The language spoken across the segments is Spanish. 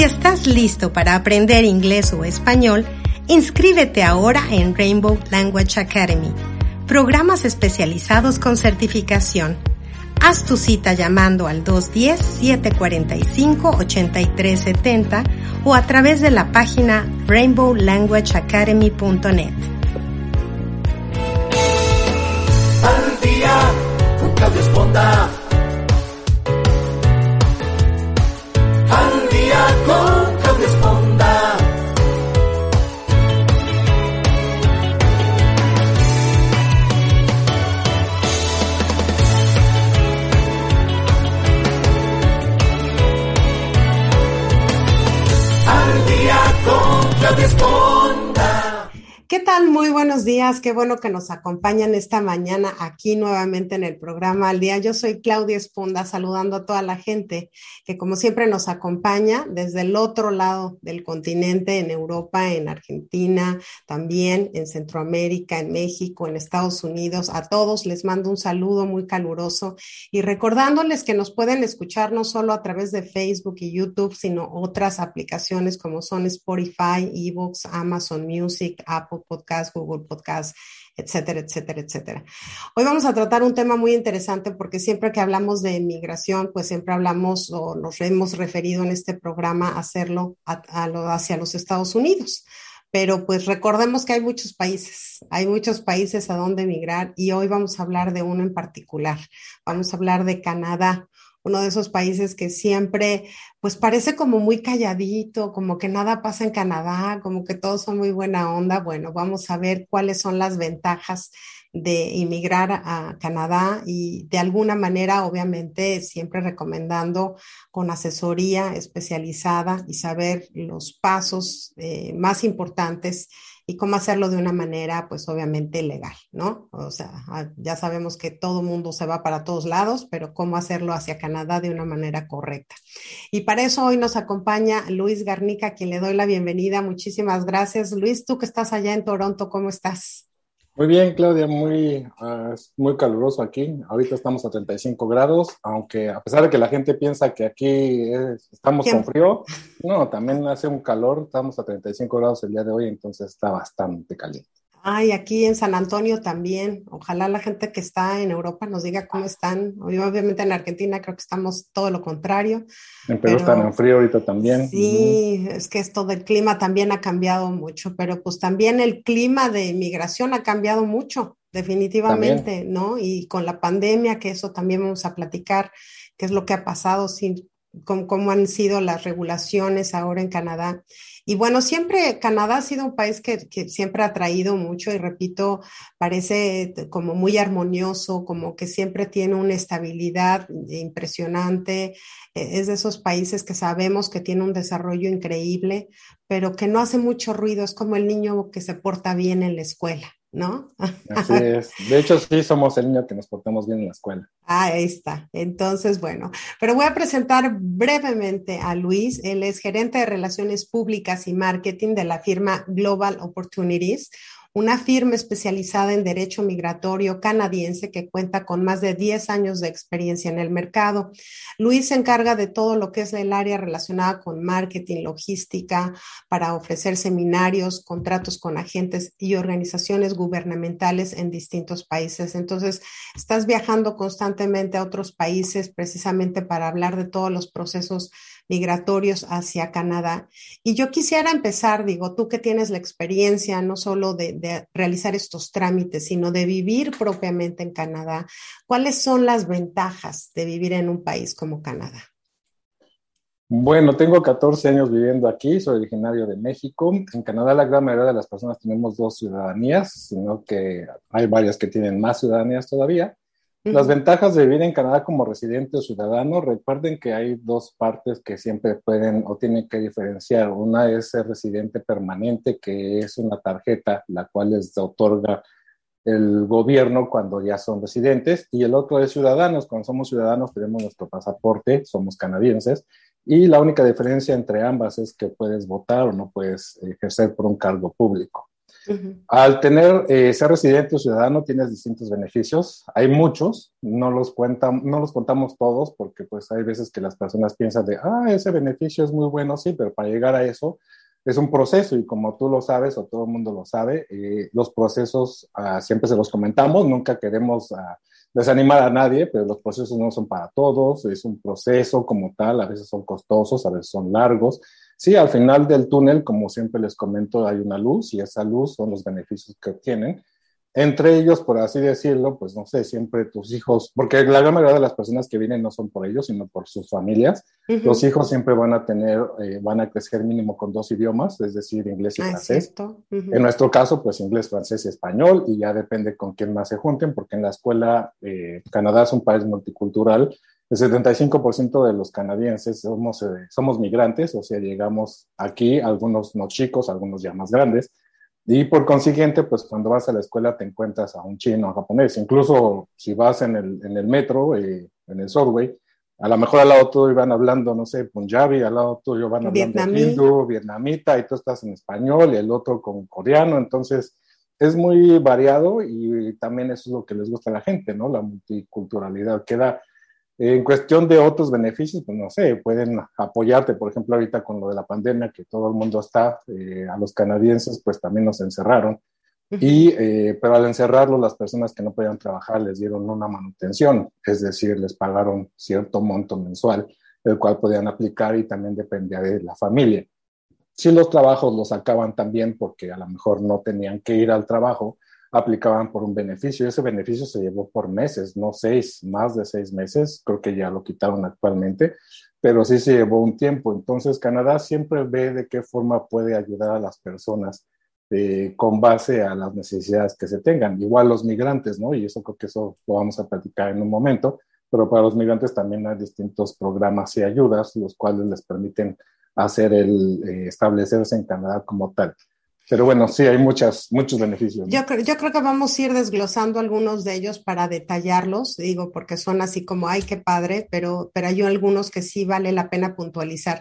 Si estás listo para aprender inglés o español, inscríbete ahora en Rainbow Language Academy, programas especializados con certificación. Haz tu cita llamando al 210-745-8370 o a través de la página rainbowlanguageacademy.net. Esponda. ¿Qué tal? Muy buenos días. Qué bueno que nos acompañan esta mañana aquí nuevamente en el programa Al Día. Yo soy Claudia Esponda saludando a toda la gente que como siempre nos acompaña desde el otro lado del continente, en Europa, en Argentina, también en Centroamérica, en México, en Estados Unidos. A todos les mando un saludo muy caluroso y recordándoles que nos pueden escuchar no solo a través de Facebook y YouTube, sino otras aplicaciones como son Spotify, eBooks, Amazon Music, Apple Podcast, Google Podcast, etcétera, etcétera, etcétera. Hoy vamos a tratar un tema muy interesante porque siempre que hablamos de migración, pues siempre hablamos o nos hemos referido en este programa a hacerlo a, hacia los Estados Unidos. Pero pues recordemos que hay muchos países, hay muchos países a donde emigrar y hoy vamos a hablar de uno en particular. Vamos a hablar de Canadá uno de esos países que siempre, pues parece como muy calladito, como que nada pasa en Canadá, como que todos son muy buena onda. Bueno, vamos a ver cuáles son las ventajas de inmigrar a Canadá y de alguna manera, obviamente, siempre recomendando con asesoría especializada y saber los pasos eh, más importantes y cómo hacerlo de una manera, pues obviamente legal, ¿no? O sea, ah, ya sabemos que todo mundo se va para todos lados, pero cómo hacerlo hacia Canadá de una manera correcta. Y para eso hoy nos acompaña Luis Garnica, a quien le doy la bienvenida. Muchísimas gracias. Luis, tú que estás allá en Toronto, ¿cómo estás? Muy bien, Claudia, muy, uh, muy caluroso aquí. Ahorita estamos a 35 grados, aunque a pesar de que la gente piensa que aquí es, estamos con frío, no, también hace un calor, estamos a 35 grados el día de hoy, entonces está bastante caliente. Ay, aquí en San Antonio también. Ojalá la gente que está en Europa nos diga cómo están. Obviamente en Argentina creo que estamos todo lo contrario. En Perú están en frío ahorita también. Sí, uh -huh. es que esto del clima también ha cambiado mucho, pero pues también el clima de inmigración ha cambiado mucho, definitivamente, también. ¿no? Y con la pandemia, que eso también vamos a platicar, qué es lo que ha pasado, sin, cómo, cómo han sido las regulaciones ahora en Canadá. Y bueno, siempre Canadá ha sido un país que, siempre ha traído mucho y repito, parece como muy armonioso, como que siempre tiene una estabilidad impresionante. Es de esos países que sabemos que tiene un desarrollo increíble, pero que no hace mucho ruido. Es como el niño que se porta bien en la escuela. ¿No? Así es. De hecho, sí somos el niño que nos portamos bien en la escuela. Ah, ahí está. Entonces, bueno, pero voy a presentar brevemente a Luis. Él es gerente de relaciones públicas y marketing de la firma Global Opportunities, una firma especializada en derecho migratorio canadiense que cuenta con más de 10 años de experiencia en el mercado. Luis se encarga de todo lo que es el área relacionada con marketing, logística, para ofrecer seminarios, contratos con agentes y organizaciones gubernamentales en distintos países. Entonces, estás viajando constantemente a otros países precisamente para hablar de todos los procesos migratorios hacia Canadá. Y yo quisiera empezar, digo, tú que tienes la experiencia no solo de, realizar estos trámites, sino de vivir propiamente en Canadá, ¿cuáles son las ventajas de vivir en un país como Canadá? Bueno, tengo 14 años viviendo aquí, soy originario de México. En Canadá la gran mayoría de las personas tenemos dos ciudadanías, sino que hay varias que tienen más ciudadanías todavía. Las ventajas de vivir en Canadá como residente o ciudadano, recuerden que hay dos partes que siempre pueden o tienen que diferenciar. Una es el residente permanente, que es una tarjeta la cual les otorga el gobierno cuando ya son residentes, y el otro es ciudadanos. Cuando somos ciudadanos tenemos nuestro pasaporte, somos canadienses, y la única diferencia entre ambas es que puedes votar o no puedes ejercer por un cargo público. Al tener, eh, ser residente o ciudadano tienes distintos beneficios. Hay muchos, no los, cuentan, no los contamos todos porque pues hay veces que las personas piensan de, ah, ese beneficio es muy bueno, sí, pero para llegar a eso es un proceso y como tú lo sabes o todo el mundo lo sabe, eh, los procesos ah, siempre se los comentamos, nunca queremos ah, desanimar a nadie, pero los procesos no son para todos, es un proceso como tal, a veces son costosos, a veces son largos. Sí, al final del túnel, como siempre les comento, hay una luz y esa luz son los beneficios que obtienen. Entre ellos, por así decirlo, pues no sé, siempre tus hijos, porque la gran mayoría de las personas que vienen no son por ellos, sino por sus familias, los hijos siempre van a tener, eh, van a crecer mínimo con dos idiomas, es decir, inglés y ah, francés. En nuestro caso, pues inglés, francés y español, y ya depende con quién más se junten, porque en la escuela, eh, Canadá es un país multicultural, el 75% de los canadienses somos, eh, somos migrantes, o sea, llegamos aquí, algunos no chicos, algunos ya más grandes, y por consiguiente, pues cuando vas a la escuela te encuentras a un chino, a japonés. Incluso si vas en el, en el metro, eh, en el subway, a lo mejor al lado tuyo van hablando, no sé, punjabi, al lado tuyo van hablando hindú, vietnamita, y tú estás en español y el otro con coreano. Entonces, es muy variado y también eso es lo que les gusta a la gente, ¿no? La multiculturalidad. Queda en cuestión de otros beneficios, pues no sé, pueden apoyarte, por ejemplo, ahorita con lo de la pandemia, que todo el mundo está, eh, a los canadienses pues también nos encerraron, y, eh, pero al encerrarlo las personas que no podían trabajar les dieron una manutención, es decir, les pagaron cierto monto mensual, el cual podían aplicar y también dependía de la familia. Si los trabajos los sacaban también porque a lo mejor no tenían que ir al trabajo, aplicaban por un beneficio. Ese beneficio se llevó por meses, no seis, más de seis meses, creo que ya lo quitaron actualmente, pero sí se llevó un tiempo. Entonces, Canadá siempre ve de qué forma puede ayudar a las personas eh, con base a las necesidades que se tengan. Igual los migrantes, ¿no? Y eso creo que eso lo vamos a platicar en un momento, pero para los migrantes también hay distintos programas y ayudas, los cuales les permiten hacer el eh, establecerse en Canadá como tal. Pero bueno, sí, hay muchas, muchos beneficios. Yo, creo, yo creo que vamos a ir desglosando algunos de ellos para detallarlos, digo, porque son así como, ay, qué padre, pero, pero hay algunos que sí vale la pena puntualizar.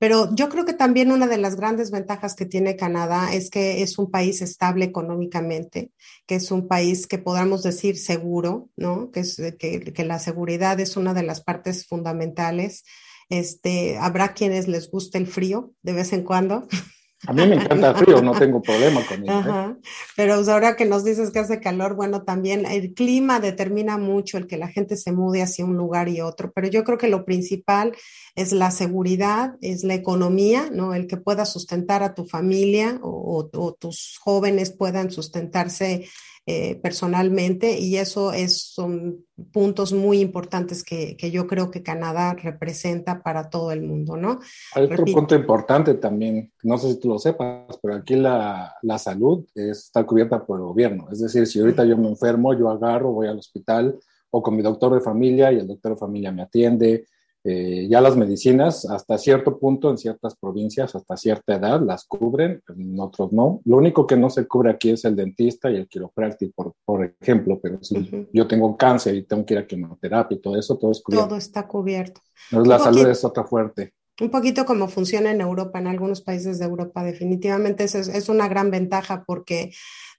Pero yo creo que también una de las grandes ventajas que tiene Canadá es que es un país estable económicamente, que es un país que podamos decir seguro, ¿no? Que, es, que, que la seguridad es una de las partes fundamentales. Este, habrá quienes les guste el frío de vez en cuando. A mí me encanta el frío, no tengo problema con ello. ¿eh? Pero ahora que nos dices que hace calor, bueno, también el clima determina mucho el que la gente se mude hacia un lugar y otro, pero yo creo que lo principal es la seguridad, es la economía, ¿no? El que puedas sustentar a tu familia o, o tus jóvenes puedan sustentarse eh, personalmente y eso es, son puntos muy importantes que, que, yo creo que Canadá representa para todo el mundo, ¿no? Hay otro punto importante también, no sé si tú lo sepas, pero aquí la, la salud está cubierta por el gobierno. Es decir, si ahorita yo me enfermo, yo agarro, voy al hospital o con mi doctor de familia y el doctor de familia me atiende, eh, ya las medicinas, hasta cierto punto, en ciertas provincias, hasta cierta edad, las cubren, en otros no. Lo único que no se cubre aquí es el dentista y el quiropráctico, por, por ejemplo, pero si yo tengo cáncer y tengo que ir a quimioterapia y todo eso, todo es cubierto. Todo está cubierto. la salud es otra fuerte. Un poquito como funciona en Europa, en algunos países de Europa, definitivamente es, es una gran ventaja porque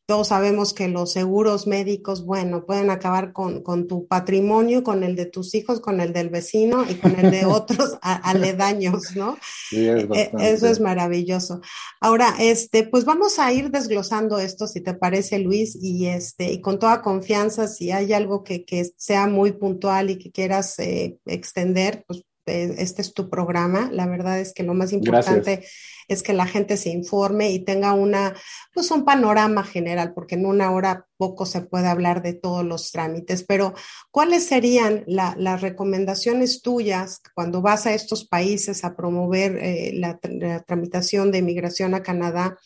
todos sabemos que los seguros médicos, bueno, pueden acabar con, con, tu patrimonio, con el de tus hijos, con el del vecino y con el de otros aledaños, ¿no? Sí, es e, Eso es maravilloso. Ahora, este, pues vamos a ir desglosando esto, si te parece, Luis, y este, y con toda confianza, si hay algo que, que sea muy puntual y que quieras eh, extender, pues este es tu programa. La verdad es que lo más importante es que la gente se informe y tenga una, pues un panorama general, porque en una hora poco se puede hablar de todos los trámites, pero ¿cuáles serían las recomendaciones tuyas cuando vas a estos países a promover eh, la, tramitación de inmigración a Canadá?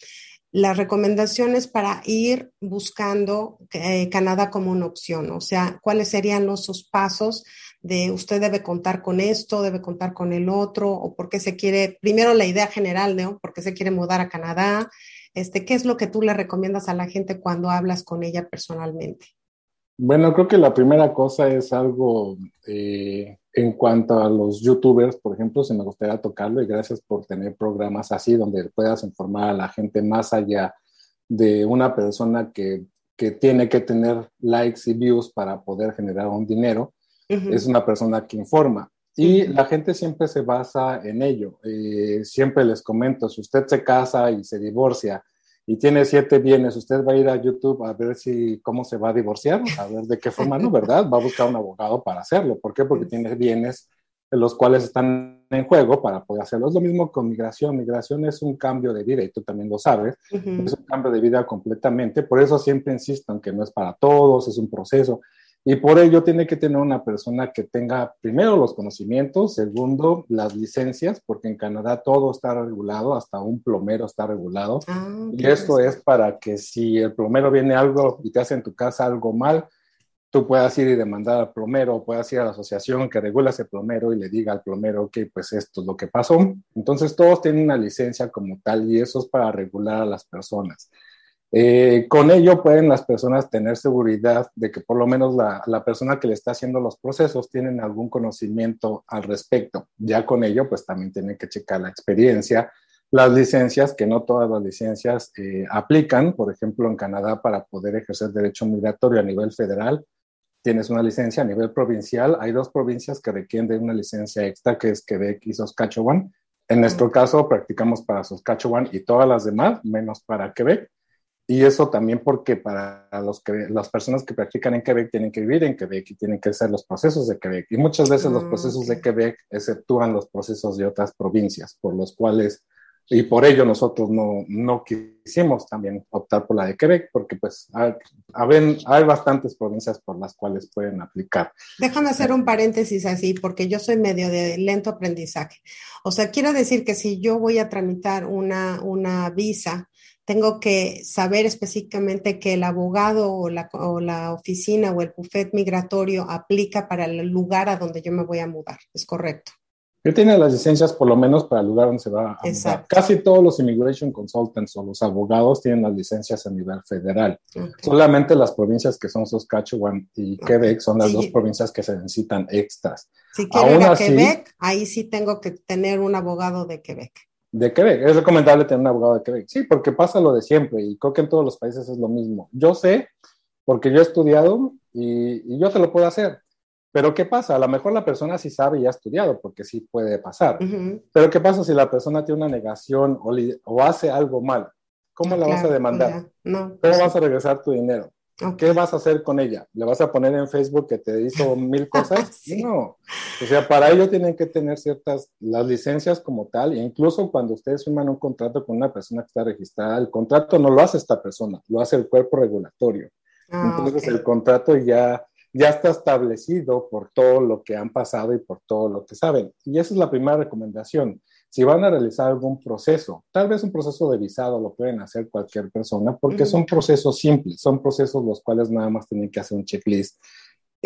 las recomendaciones para ir buscando eh, Canadá como una opción, o sea, cuáles serían los pasos de usted debe contar con esto, debe contar con el otro, o por qué se quiere, primero la idea general, ¿no? ¿Por qué se quiere mudar a Canadá? Este, ¿Qué es lo que tú le recomiendas a la gente cuando hablas con ella personalmente? Bueno, creo que la primera cosa es algo eh, en cuanto a los youtubers, por ejemplo, si me gustaría tocarlo y gracias por tener programas así donde puedas informar a la gente más allá de una persona que, que tiene que tener likes y views para poder generar un dinero, es una persona que informa. Y la gente siempre se basa en ello. Eh, siempre les comento, si usted se casa y se divorcia y tiene siete bienes, usted va a ir a YouTube a ver si cómo se va a divorciar, a ver de qué forma, ¿no? ¿Verdad? Va a buscar un abogado para hacerlo. ¿Por qué? Porque tiene bienes los cuales están en juego para poder hacerlo. Es lo mismo con migración. Migración es un cambio de vida y tú también lo sabes. Es un cambio de vida completamente. Por eso siempre insisto en que no es para todos, es un proceso. Y por ello tiene que tener una persona que tenga primero los conocimientos, segundo las licencias, porque en Canadá todo está regulado, hasta un plomero está regulado. Ah, y esto es para que si el plomero viene algo y te hace en tu casa algo mal, tú puedas ir y demandar al plomero, o puedas ir a la asociación que regula ese plomero y le diga al plomero que pues esto es lo que pasó. Entonces todos tienen una licencia como tal y eso es para regular a las personas. Eh, con ello pueden las personas tener seguridad de que por lo menos la, persona que le está haciendo los procesos tienen algún conocimiento al respecto. Ya con ello, pues también tienen que checar la experiencia, las licencias, que no todas las licencias eh, aplican. Por ejemplo, en Canadá, para poder ejercer derecho migratorio a nivel federal, tienes una licencia a nivel provincial. Hay dos provincias que requieren de una licencia extra, que es Quebec y Saskatchewan. En nuestro caso, practicamos para Saskatchewan y todas las demás, menos para Quebec. Y eso también porque para los que, las personas que practican en Quebec tienen que vivir en Quebec y tienen que hacer los procesos de Quebec. Y muchas veces los ah, procesos de Quebec exceptúan los procesos de otras provincias, por los cuales, y por ello nosotros no, no quisimos también optar por la de Quebec, porque pues hay, hay bastantes provincias por las cuales pueden aplicar. Déjame hacer un paréntesis así, porque yo soy medio de lento aprendizaje. O sea, quiero decir que si yo voy a tramitar una, una visa, tengo que saber específicamente que el abogado o la, o la, oficina o el buffet migratorio aplica para el lugar a donde yo me voy a mudar. ¿Es correcto? Él tiene las licencias por lo menos para el lugar donde se va a mudar. Casi todos los immigration consultants o los abogados tienen las licencias a nivel federal. Solamente las provincias que son Saskatchewan y Quebec son las dos provincias que se necesitan extras. Si quiero ir a Quebec, ahí sí tengo que tener un abogado de Quebec de Quebec. Es recomendable tener un abogado de Quebec. Sí, porque pasa lo de siempre y creo que en todos los países es lo mismo. Yo sé, porque yo he estudiado y, yo te lo puedo hacer. Pero ¿qué pasa? A lo mejor la persona sí sabe y ha estudiado, porque sí puede pasar. Pero ¿qué pasa si la persona tiene una negación o, hace algo mal? ¿Cómo la vas a demandar? ¿Cómo vas a regresar tu dinero? ¿Qué vas a hacer con ella? ¿Le vas a poner en Facebook que te hizo mil cosas? No. O sea, para ello tienen que tener ciertas, las licencias como tal, e incluso cuando ustedes firman un contrato con una persona que está registrada, el contrato no lo hace esta persona, lo hace el cuerpo regulatorio. Ah, Entonces el contrato ya, ya está establecido por todo lo que han pasado y por todo lo que saben. Y esa es la primera recomendación si van a realizar algún proceso, tal vez un proceso de visado lo pueden hacer cualquier persona porque son procesos simples, son procesos los cuales nada más tienen que hacer un checklist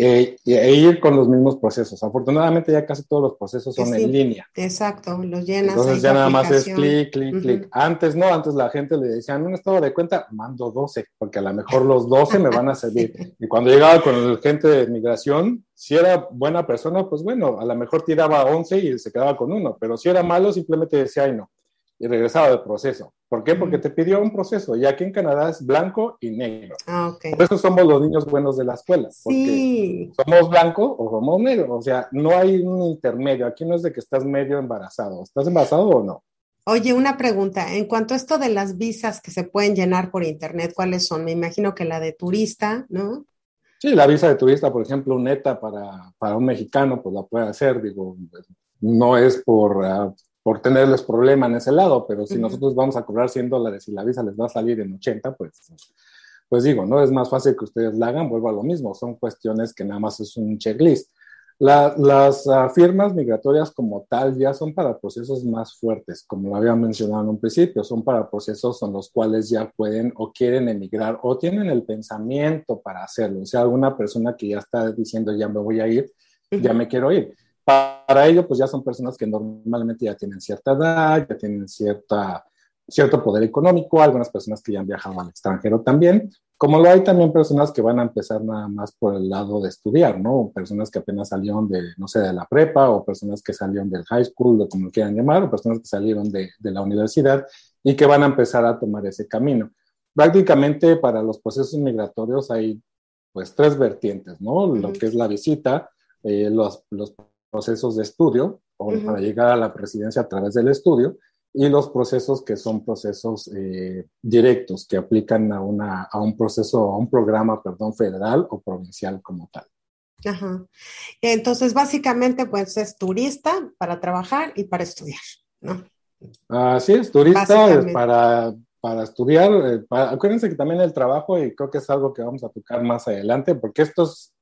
eh, e ir con los mismos procesos. Afortunadamente ya casi todos los procesos son en línea. Exacto, los llenas. Entonces ya nada más es clic, clic, clic. Antes no, antes la gente le decía, en un estado de cuenta, mando 12, porque a lo mejor los 12 me van a servir. Y cuando llegaba con el gente de migración, si era buena persona, pues bueno, a lo mejor tiraba 11 y se quedaba con uno, pero si era malo, simplemente decía, ay no y regresaba del proceso. ¿Por qué? Porque te pidió un proceso y aquí en Canadá es blanco y negro. Ah, okay. Por eso somos los niños buenos de la escuela. Sí. Somos blanco o somos negro. O sea, no hay un intermedio. Aquí no es de que estás medio embarazado. ¿Estás embarazado o no? Oye, una pregunta. En cuanto a esto de las visas que se pueden llenar por internet, ¿cuáles son? Me imagino que la de turista, ¿no? Sí, la visa de turista, por ejemplo, un neta para, para un mexicano, pues la puede hacer. Digo, no es por uh, por tenerles problema en ese lado, pero si nosotros vamos a cobrar 100 dólares y la visa les va a salir en 80, pues, pues digo, ¿no? Es más fácil que ustedes la hagan, vuelvo a lo mismo, son cuestiones que nada más es un checklist. las uh, firmas migratorias como tal ya son para procesos más fuertes, como lo había mencionado en un principio, son para procesos en los cuales ya pueden o quieren emigrar o tienen el pensamiento para hacerlo. O sea, alguna persona que ya está diciendo ya me voy a ir, ya me quiero ir para ello, pues ya son personas que normalmente ya tienen cierta edad, ya tienen cierta, cierto poder económico, algunas personas que ya han viajado al extranjero también, como lo hay también personas que van a empezar nada más por el lado de estudiar, ¿no? Personas que apenas salieron de, no sé, de la prepa o personas que salieron del high school, o como lo quieran llamar, o personas que salieron de, de la universidad y que van a empezar a tomar ese camino. prácticamente para los procesos migratorios hay pues tres vertientes, ¿no? Lo que es la visita, eh, los, los, procesos de estudio, o para llegar a la presidencia a través del estudio, y los procesos que son procesos eh, directos, que aplican a, una, a un proceso, a un programa, perdón, federal o provincial como tal. Ajá. Entonces, básicamente, pues es turista para trabajar y para estudiar, ¿no? Así es, turista para, para estudiar. Eh, acuérdense que también el trabajo, y creo que es algo que vamos a tocar más adelante, porque esto es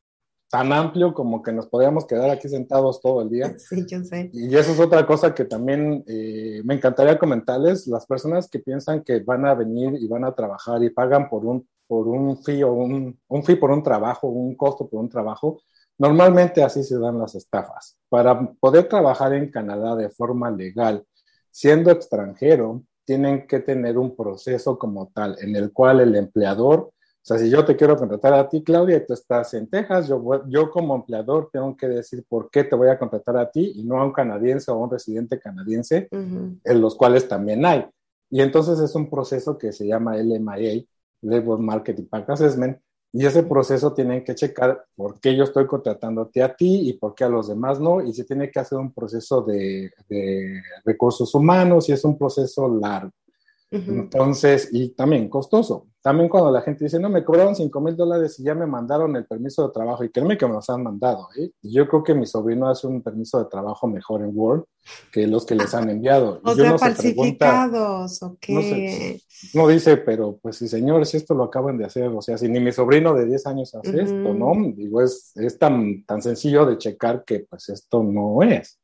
tan amplio como que nos podríamos quedar aquí sentados todo el día. Sí, yo sé. Y eso es otra cosa que también eh, me encantaría comentarles. Las personas que piensan que van a venir y van a trabajar y pagan por un, por un fee o un, un fee por un trabajo, un costo por un trabajo, normalmente así se dan las estafas. Para poder trabajar en Canadá de forma legal, siendo extranjero, tienen que tener un proceso como tal, en el cual el empleador, sea, si yo te quiero contratar a ti, Claudia, y tú estás en Texas, yo, yo como empleador tengo que decir por qué te voy a contratar a ti y no a un canadiense o a un residente canadiense, en los cuales también hay. Y entonces es un proceso que se llama LMIA, Labor Market Impact Assessment, y ese proceso tienen que checar por qué yo estoy contratándote a ti y por qué a los demás no. Y se tiene que hacer un proceso de, de recursos humanos y es un proceso largo. Entonces, y también costoso. También cuando la gente dice, no, me cobraron 5 mil dólares y ya me mandaron el permiso de trabajo, y créeme que me los han mandado. ¿eh? Yo creo que mi sobrino hace un permiso de trabajo mejor en Word que los que les han enviado. O sea, falsificados, ¿o qué? No, dice, pero pues sí, señores, esto lo acaban de hacer, o sea, si ni mi sobrino de 10 años hace esto, ¿no? Digo, es, es tan, tan sencillo de checar que pues esto no es.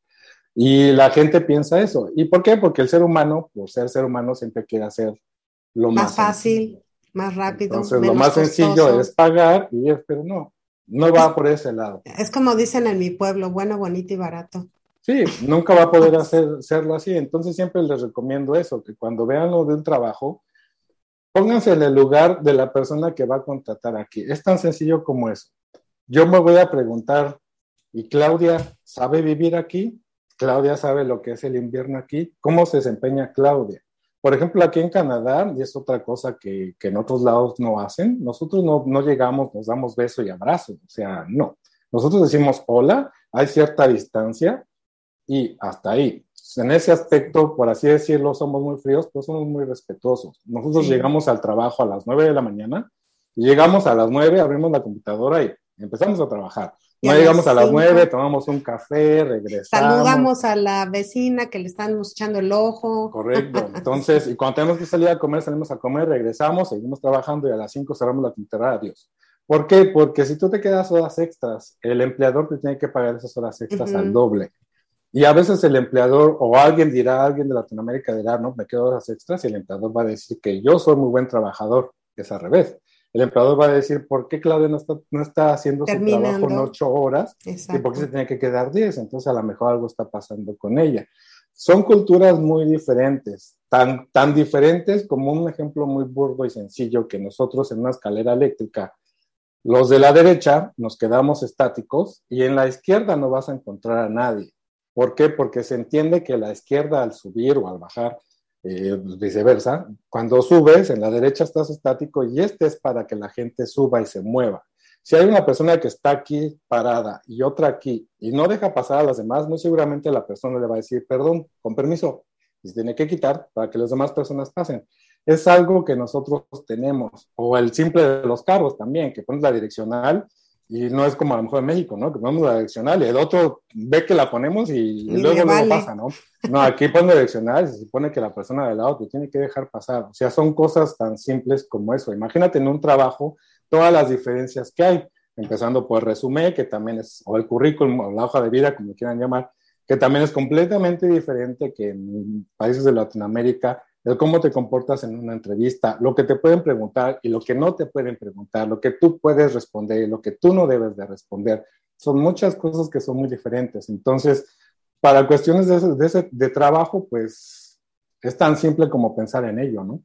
Y la gente piensa eso. ¿Y por qué? Porque el ser humano, por ser ser humano, siempre quiere hacer lo más, más fácil, más rápido. Entonces, lo más sencillo es pagar, y es, pero no, no va por ese lado. Es como dicen en mi pueblo, bueno, bonito y barato. Sí, nunca va a poder hacer, hacerlo así. Entonces, siempre les recomiendo eso, que cuando vean lo de un trabajo, pónganse en el lugar de la persona que va a contratar aquí. Es tan sencillo como eso. Yo me voy a preguntar, ¿y Claudia sabe vivir aquí? Claudia sabe lo que es el invierno aquí. ¿Cómo se desempeña Claudia? Por ejemplo, aquí en Canadá, y es otra cosa que, en otros lados no hacen, nosotros no, no, llegamos, nos damos beso y abrazo, o sea, no. Nosotros decimos hola, hay cierta distancia y hasta ahí. En ese aspecto, por así decirlo, somos muy fríos, pero somos muy respetuosos. Nosotros llegamos al trabajo a las 9 de la mañana y llegamos a las 9, abrimos la computadora y empezamos a trabajar. No llegamos a las nueve, tomamos un café, regresamos. Saludamos a la vecina que le estamos echando el ojo. Correcto. Entonces, y cuando tenemos que salir a comer, salimos a comer, regresamos, seguimos trabajando y a las cinco cerramos la computadora. Adiós. ¿Por qué? Porque si tú te quedas horas extras, el empleador te tiene que pagar esas horas extras al doble. Y a veces el empleador o alguien dirá, alguien de Latinoamérica dirá, no, me quedo horas extras y el empleador va a decir que yo soy muy buen trabajador. Es al revés el empleador va a decir, ¿por qué Claudia no está, no está haciendo su trabajo en ocho horas? ¿Y por qué se tiene que quedar diez? Entonces a lo mejor algo está pasando con ella. Son culturas muy diferentes, tan, tan diferentes como un ejemplo muy burdo y sencillo que nosotros en una escalera eléctrica, los de la derecha nos quedamos estáticos y en la izquierda no vas a encontrar a nadie. ¿Por qué? Porque se entiende que la izquierda al subir o al bajar eh, viceversa. Cuando subes, en la derecha estás estático y este es para que la gente suba y se mueva. Si hay una persona que está aquí parada y otra aquí y no deja pasar a las demás, muy seguramente la persona le va a decir, perdón, con permiso, y se tiene que quitar para que las demás personas pasen. Es algo que nosotros tenemos, o el simple de los carros también, que pones la direccional y no es como a lo mejor en México, ¿no? Que ponemos la direccional y el otro ve que la ponemos y, luego no pasa, ¿no? No, aquí pone direccional y se supone que la persona del lado te tiene que dejar pasar. O sea, son cosas tan simples como eso. Imagínate en un trabajo todas las diferencias que hay, empezando por el resumen, que también es, o el currículum, o la hoja de vida, como quieran llamar, que también es completamente diferente que en países de Latinoamérica el cómo te comportas en una entrevista, lo que te pueden preguntar y lo que no te pueden preguntar, lo que tú puedes responder y lo que tú no debes de responder. Son muchas cosas que son muy diferentes. Entonces, para cuestiones de, de, trabajo, pues es tan simple como pensar en ello, ¿no?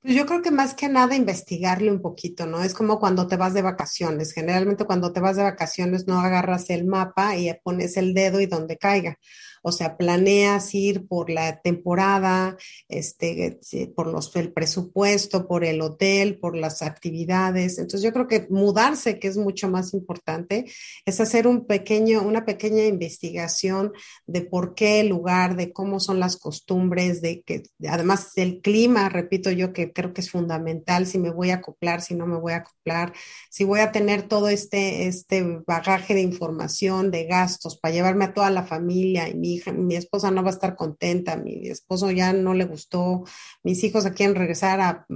Pues yo creo que más que nada investigarle un poquito, ¿no? Es como cuando te vas de vacaciones. Generalmente cuando te vas de vacaciones no agarras el mapa y pones el dedo y donde caiga O sea, planeas ir por la temporada, este, por los, el presupuesto, por el hotel, por las actividades. Entonces yo creo que mudarse, que es mucho más importante, es hacer un pequeño, una pequeña investigación de por qué el lugar, de cómo son las costumbres, de que además el clima, repito yo que creo que es fundamental si me voy a acoplar, si no me voy a acoplar, si voy a tener todo este, este bagaje de información, de gastos para llevarme a toda la familia y mi hija, mi esposa no va a estar contenta, mi esposo ya no le gustó, mis hijos quieren regresar a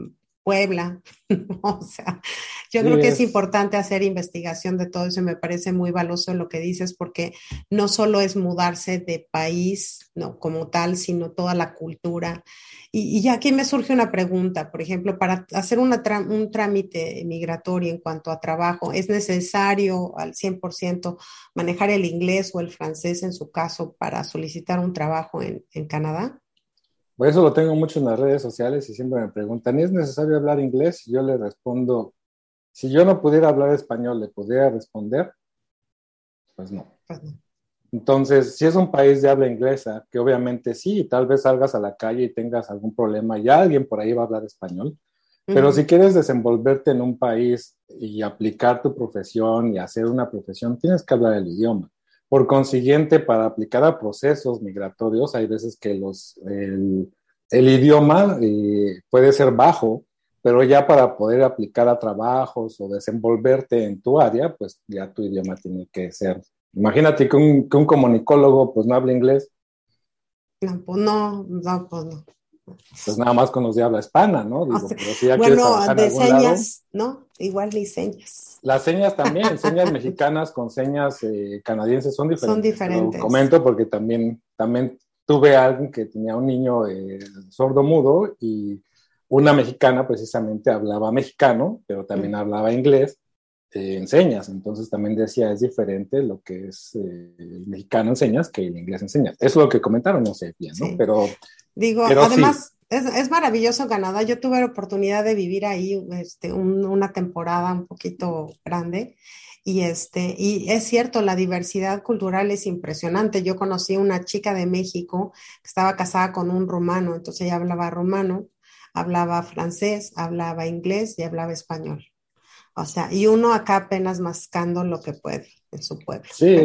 Puebla. o sea, yo creo que es importante hacer investigación de todo eso y me parece muy valioso lo que dices porque no solo es mudarse de país, no como tal, sino toda la cultura. Y, y aquí me surge una pregunta, por ejemplo, para hacer una un trámite migratorio en cuanto a trabajo, ¿es necesario al 100% manejar el inglés o el francés en su caso para solicitar un trabajo en, en Canadá? Eso lo tengo mucho en las redes sociales y siempre me preguntan, ¿es necesario hablar inglés? Yo le respondo, si yo no pudiera hablar español, ¿le podría responder? Pues no. Pues Entonces, si es un país de habla inglesa, que obviamente sí, tal vez salgas a la calle y tengas algún problema, ya alguien por ahí va a hablar español, pero si quieres desenvolverte en un país y aplicar tu profesión y hacer una profesión, tienes que hablar el idioma. Por consiguiente, para aplicar a procesos migratorios, hay veces que los, el, idioma eh, puede ser bajo, pero ya para poder aplicar a trabajos o desenvolverte en tu área, pues ya tu idioma tiene que ser. Imagínate que un, que un comunicólogo pues no habla inglés. No, pues no, no, pues no pues nada más con los de habla hispana, ¿no? Digo, bueno, de señas, ¿no? Igual ni señas. Las señas también, señas mexicanas con señas eh, canadienses son diferentes. Son diferentes. Lo comento porque también, también tuve a alguien que tenía un niño eh, sordo mudo y una mexicana precisamente hablaba mexicano, pero también hablaba inglés eh, en señas. Entonces también decía, es diferente lo que es el mexicano en señas que el inglés en señas. Eso es lo que comentaron, no sé bien, ¿no? Pero Digo, además, es, maravilloso Canadá. Yo tuve la oportunidad de vivir ahí este, una temporada un poquito grande. Y, este, y es cierto, la diversidad cultural es impresionante. Yo conocí una chica de México que estaba casada con un rumano, entonces ella hablaba rumano, hablaba francés, hablaba inglés y hablaba español. O sea, y uno acá apenas mascando lo que puede en su pueblo. Sí,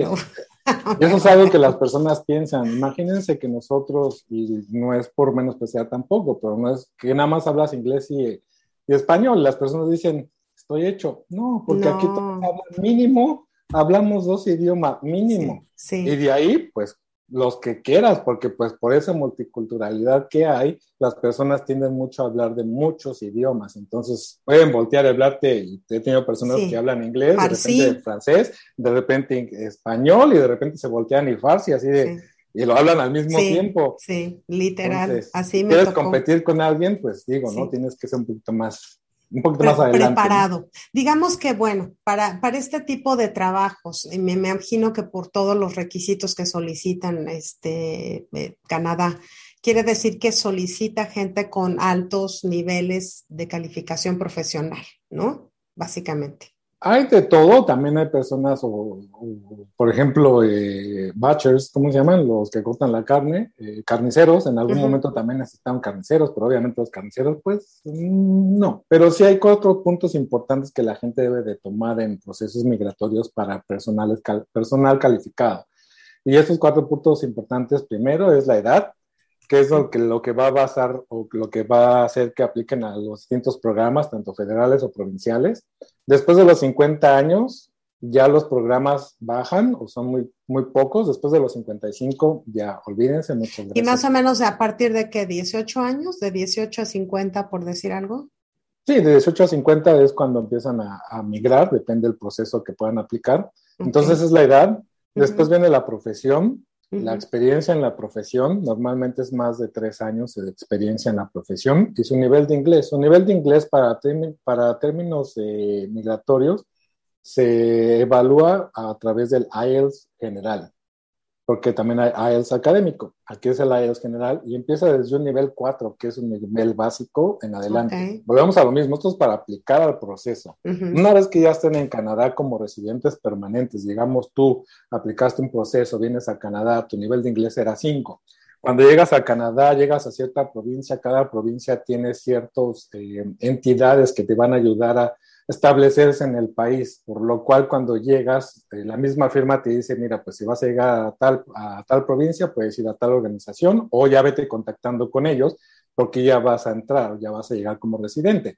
eso es algo que las personas piensan. Imagínense que nosotros, y no es por menos sea tampoco, pero no es que nada más hablas inglés y, español. Las personas dicen, estoy hecho. No, porque aquí mínimo hablamos dos idiomas, mínimo. Y de ahí, pues los que quieras, porque pues por esa multiculturalidad que hay, las personas tienden mucho a hablar de muchos idiomas, entonces pueden voltear a hablarte, y he tenido personas que hablan inglés, de repente francés, de repente español, y de repente se voltean y farsi, así de, y lo hablan al mismo tiempo. Sí, literal, así me quieres competir con alguien, pues digo, ¿no? Tienes que ser un poquito más un poquito más adelante. Preparado. Digamos que, bueno, para, para este tipo de trabajos, me, me, imagino que por todos los requisitos que solicitan este, eh, Canadá, quiere decir que solicita gente con altos niveles de calificación profesional, ¿no? Básicamente. Hay de todo, también hay personas, o, por ejemplo, eh, butchers, ¿cómo se llaman? Los que cortan la carne, eh, carniceros, en algún momento también necesitan carniceros, pero obviamente los carniceros, pues mm, no. Pero sí hay cuatro puntos importantes que la gente debe de tomar en procesos migratorios para personales, personal calificado. Y esos cuatro puntos importantes, primero es la edad, que es lo que, lo que va a basar o lo que va a hacer que apliquen a los distintos programas, tanto federales o provinciales. Después de los 50 años, ya los programas bajan o son muy, muy pocos. Después de los 55, ya olvídense. Muchas ¿Y más o menos a partir de qué? ¿18 años? ¿De 18 a 50, por decir algo? Sí, de 18 a 50 es cuando empiezan a, migrar, depende del proceso que puedan aplicar. Entonces es la edad. Después viene la profesión, la experiencia en la profesión normalmente es más de tres años de experiencia en la profesión y su nivel de inglés. Su nivel de inglés para, para términos eh, migratorios se evalúa a través del IELTS general. Porque también hay IELTS académico. Aquí es el IELTS general y empieza desde un nivel 4, que es un nivel básico en adelante. Ok. Volvemos a lo mismo, esto es para aplicar al proceso. Ujú. Una vez que ya estén en Canadá como residentes permanentes, digamos tú aplicaste un proceso, vienes a Canadá, tu nivel de inglés era 5. Cuando llegas a Canadá, llegas a cierta provincia, cada provincia tiene ciertas entidades que te van a ayudar a establecerse en el país, por lo cual cuando llegas, eh, la misma firma te dice, mira, pues si vas a llegar a tal, a tal provincia, puedes ir a tal organización o ya vete contactando con ellos porque ya vas a entrar, ya vas a llegar como residente.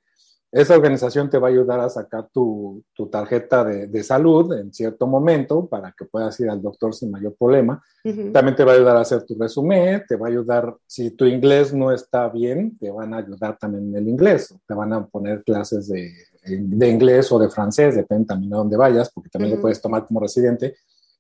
Esa organización te va a ayudar a sacar tu, tu tarjeta de, de, salud en cierto momento para que puedas ir al doctor sin mayor problema. Ujú. También te va a ayudar a hacer tu resumen, te va a ayudar, si tu inglés no está bien, te van a ayudar también en el inglés, te van a poner clases de, de inglés o de francés, depende también de dónde vayas, porque también lo puedes tomar como residente.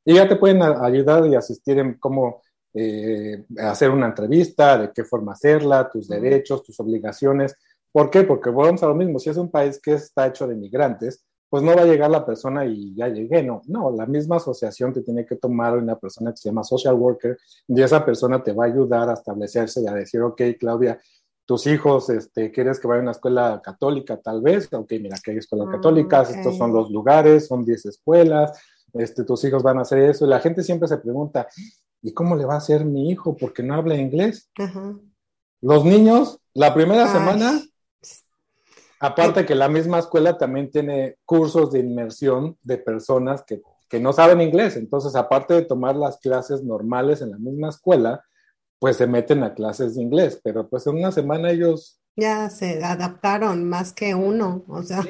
Y ya te pueden a- ayudar y asistir en cómo eh, hacer una entrevista, de qué forma hacerla, tus derechos, tus obligaciones. ¿Por qué? Porque volvemos a lo mismo, si es un país que está hecho de migrantes, pues no va a llegar la persona y ya llegué, no, no, la misma asociación te tiene que tomar una persona que se llama social worker y esa persona te va a ayudar a establecerse y a decir, ok, Claudia, tus hijos, este, ¿quieres que vayan a una escuela católica tal vez? Ok, mira, que hay escuelas Ah, católicas, estos son los lugares, son 10 escuelas, este, tus hijos van a hacer eso y la gente siempre se pregunta, ¿y cómo le va a hacer mi hijo porque no habla inglés? Los niños, la primera Ay. semana, aparte que la misma escuela también tiene cursos de inmersión de personas que, que no saben inglés. Entonces, aparte de tomar las clases normales en la misma escuela, pues se meten a clases de inglés. Pero pues en una semana ellos Ya se adaptaron más que uno, o sea,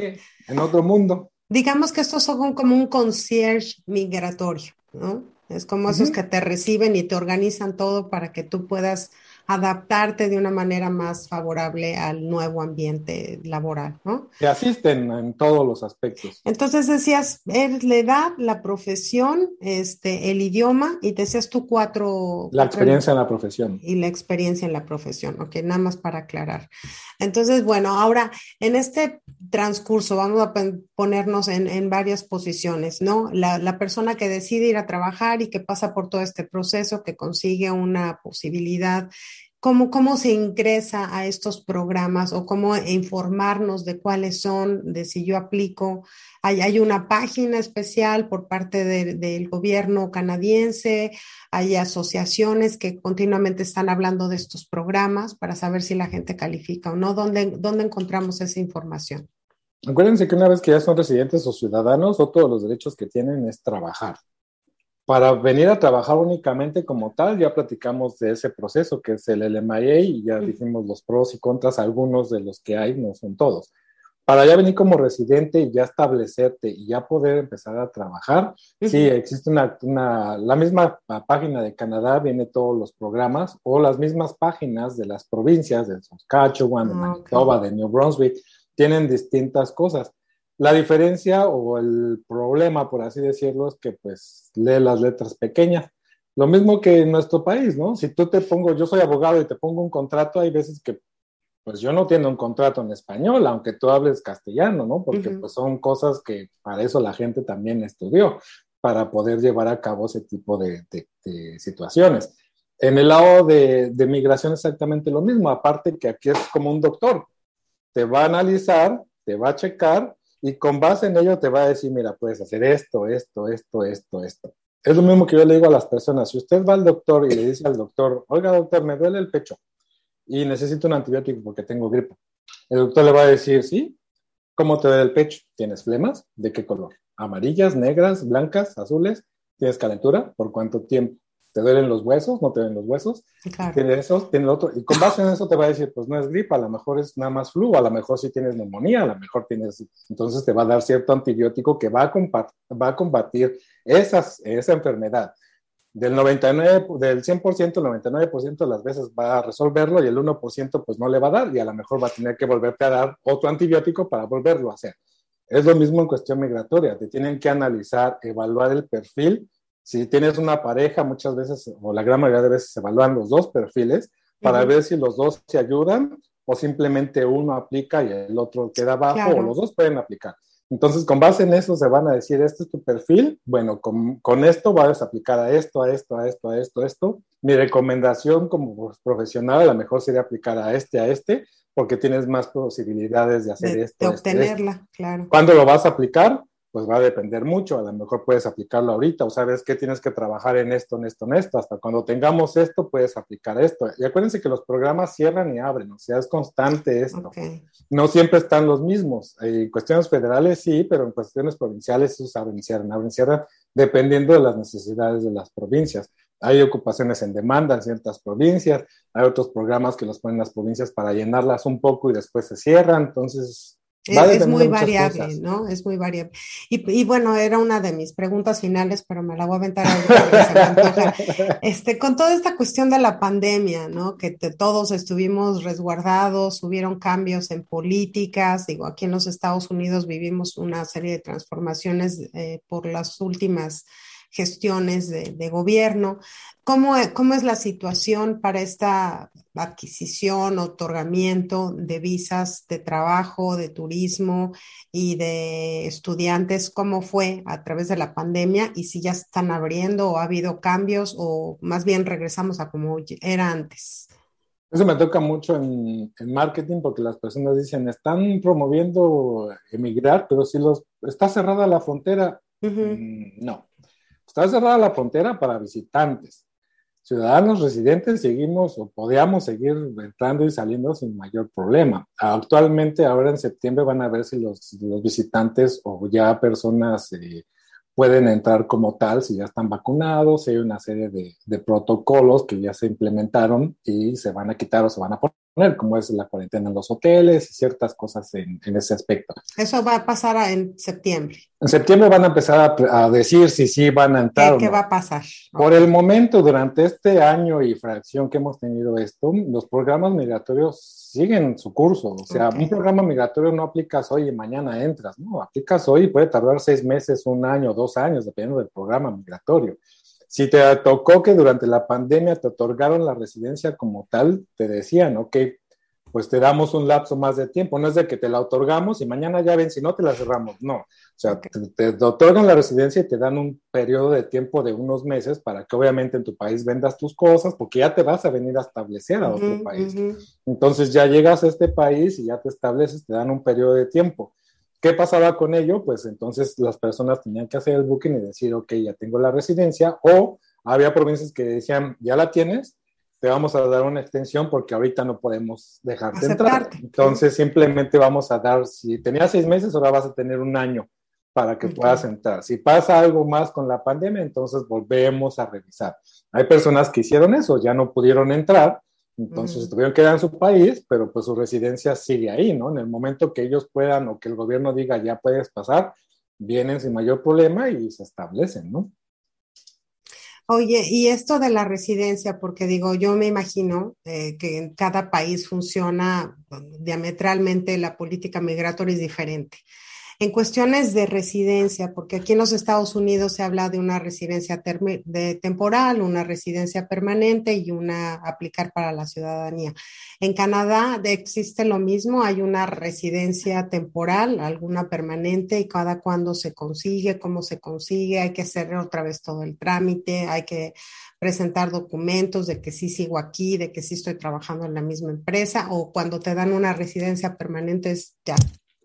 en otro mundo. digamos que estos son como un concierge migratorio, ¿no? Es como esos que te reciben y te organizan todo para que tú puedas adaptarte de una manera más favorable al nuevo ambiente laboral, ¿no? Que asisten en todos los aspectos. Entonces decías, es la edad, la profesión, este, el idioma y decías tú cuatro, La cuatro experiencia en la profesión. y la experiencia en la profesión, ok, nada más para aclarar. Entonces, bueno, ahora en este transcurso vamos a ponernos en, en varias posiciones, ¿no? La, la persona que decide ir a trabajar y que pasa por todo este proceso, que consigue una posibilidad, ¿cómo, cómo se ingresa a estos programas o cómo informarnos de cuáles son, de si yo aplico? Hay, hay una página especial por parte de- del gobierno canadiense, hay asociaciones que continuamente están hablando de estos programas para saber si la gente califica o no. ¿Dónde, dónde encontramos esa información? Acuérdense que una vez que ya son residentes o ciudadanos, otro de los derechos que tienen es trabajar. Para venir a trabajar únicamente como tal, ya platicamos de ese proceso que es el LMIA y ya dijimos los pros y contras, algunos de los que hay, no son todos. Para ya venir como residente y ya establecerte y ya poder empezar a trabajar, sí, existe una, una, la misma página de Canadá, viene todos los programas o las mismas páginas de las provincias de Saskatchewan, de Ah, Manitoba, de New Brunswick, tienen distintas cosas. La diferencia o el problema, por así decirlo, es que pues lee las letras pequeñas. Lo mismo que en nuestro país, ¿no? Si tú te pongo, yo soy abogado y te pongo un contrato, hay veces que pues yo no tengo un contrato en español, aunque tú hables castellano, ¿no? Porque Ujú. pues son cosas que para eso la gente también estudió, para poder llevar a cabo ese tipo de, de- de situaciones. En el lado de, de migración exactamente lo mismo, aparte que aquí es como un doctor, te va a analizar, te va a checar y con base en ello te va a decir, mira, puedes hacer esto, esto, esto, esto, esto. Es lo mismo que yo le digo a las personas, si usted va al doctor y le dice al doctor, oiga doctor, me duele el pecho y necesito un antibiótico porque tengo gripe, el doctor le va a decir, sí, ¿cómo te duele el pecho? ¿Tienes flemas? ¿De qué color? ¿Amarillas, negras, blancas, azules? ¿Tienes calentura? ¿Por cuánto tiempo? ¿Te duelen los huesos? ¿No te duelen los huesos? Claro. tiene eso, tiene lo otro, y con base en eso te va a decir, pues no es gripa, a lo mejor es nada más flu, a lo mejor sí tienes neumonía, a lo mejor tienes, entonces te va a dar cierto antibiótico que va a, va a combatir esas, esa enfermedad. Del 99, del 100%, el 99% de las veces va a resolverlo y el 1% pues no le va a dar y a lo mejor va a tener que volverte a dar otro antibiótico para volverlo a hacer. Es lo mismo en cuestión migratoria, te tienen que analizar, evaluar el perfil. Si tienes una pareja, muchas veces, o la gran mayoría de veces, se evalúan los dos perfiles para ver si los dos se ayudan o simplemente uno aplica y el otro queda abajo, Claro. o los dos pueden aplicar. Entonces, con base en eso se van a decir, este es tu perfil, bueno, con, con esto vas a aplicar a esto, a esto, a esto, a esto, a esto. Mi recomendación como profesional a lo mejor sería aplicar a este, a este, porque tienes más posibilidades de hacer de, esto. De obtenerla, claro. ¿Cuándo lo vas a aplicar? Pues va a depender mucho. A lo mejor puedes aplicarlo ahorita o sabes que tienes que trabajar en esto, en esto, en esto. Hasta cuando tengamos esto, puedes aplicar esto. Y acuérdense que los programas cierran y abren, o sea, es constante esto. Okay. No siempre están los mismos. En cuestiones federales sí, pero en cuestiones provinciales esos abren y cierran, abren y cierran, dependiendo de las necesidades de las provincias. Hay ocupaciones en demanda en ciertas provincias, hay otros programas que los ponen las provincias para llenarlas un poco y después se cierran, entonces... Es, es muy variable, cosas. ¿no? Es muy variable. Y, y, bueno, era una de mis preguntas finales, pero me la voy a aventar ahorita se me antoja. Este, con toda esta cuestión de la pandemia, ¿no? Que te, todos estuvimos resguardados, hubieron cambios en políticas, digo, aquí en los Estados Unidos vivimos una serie de transformaciones eh, por las últimas gestiones de, de gobierno. ¿Cómo, ¿Cómo, es la situación para esta adquisición, otorgamiento de visas de trabajo, de turismo y de estudiantes? ¿Cómo fue a través de la pandemia? Y si ya están abriendo o ha habido cambios o más bien regresamos a como era antes. Eso me toca mucho en, en, marketing porque las personas dicen, están promoviendo emigrar, pero si los está cerrada la frontera, uh -huh. no. Está cerrada la frontera para visitantes. Ciudadanos residentes seguimos o podíamos seguir entrando y saliendo sin mayor problema. Actualmente, ahora en septiembre, van a ver si los, visitantes o ya personas eh, pueden entrar como tal, si ya están vacunados, si hay una serie de, de, protocolos que ya se implementaron y se van a quitar o se van a poner, como es la cuarentena en los hoteles y ciertas cosas en, en ese aspecto. Eso va a pasar en septiembre. En septiembre van a empezar a, a decir si sí van a entrar. ¿Qué, o no. ¿Qué, va a pasar? Por el momento, durante este año y fracción que hemos tenido esto, los programas migratorios siguen su curso. O sea, okay. un programa migratorio no aplicas hoy y mañana entras, no, aplicas hoy y puede tardar seis meses, un año, dos años, dependiendo del programa migratorio. Si te tocó que durante la pandemia te otorgaron la residencia como tal, te decían, ok, pues te damos un lapso más de tiempo. No es de que te la otorgamos y mañana ya ven, si no te la cerramos. No. O sea, okay. te, te, otorgan la residencia y te dan un periodo de tiempo de unos meses para que obviamente en tu país vendas tus cosas, porque ya te vas a venir a establecer a otro uh -huh, país. Uh -huh. Entonces ya llegas a este país y ya te estableces, te dan un periodo de tiempo. ¿Qué pasaba con ello? Pues entonces las personas tenían que hacer el booking y decir, ok, ya tengo la residencia, o había provincias que decían, ya la tienes, te vamos a dar una extensión porque ahorita no podemos dejarte Aceptarte. entrar. Entonces simplemente vamos a dar, si tenías seis meses, ahora vas a tener un año para que okay. puedas entrar. Si pasa algo más con la pandemia, entonces volvemos a revisar. Hay personas que hicieron eso, ya no pudieron entrar, entonces mm. tuvieron que ir a su país, pero pues su residencia sigue ahí, ¿no? En el momento que ellos puedan o que el gobierno diga ya puedes pasar, vienen sin mayor problema y se establecen, ¿no? Oye, y esto de la residencia, porque digo, yo me imagino eh, que en cada país funciona diametralmente la política migratoria es diferente. En cuestiones de residencia, porque aquí en los Estados Unidos se habla de una residencia de temporal, una residencia permanente y una aplicar para la ciudadanía. En Canadá existe lo mismo, hay una residencia temporal, alguna permanente y cada cuándo se consigue, cómo se consigue, hay que hacer otra vez todo el trámite, hay que presentar documentos de que sí sigo aquí, de que sí estoy trabajando en la misma empresa o cuando te dan una residencia permanente es ya,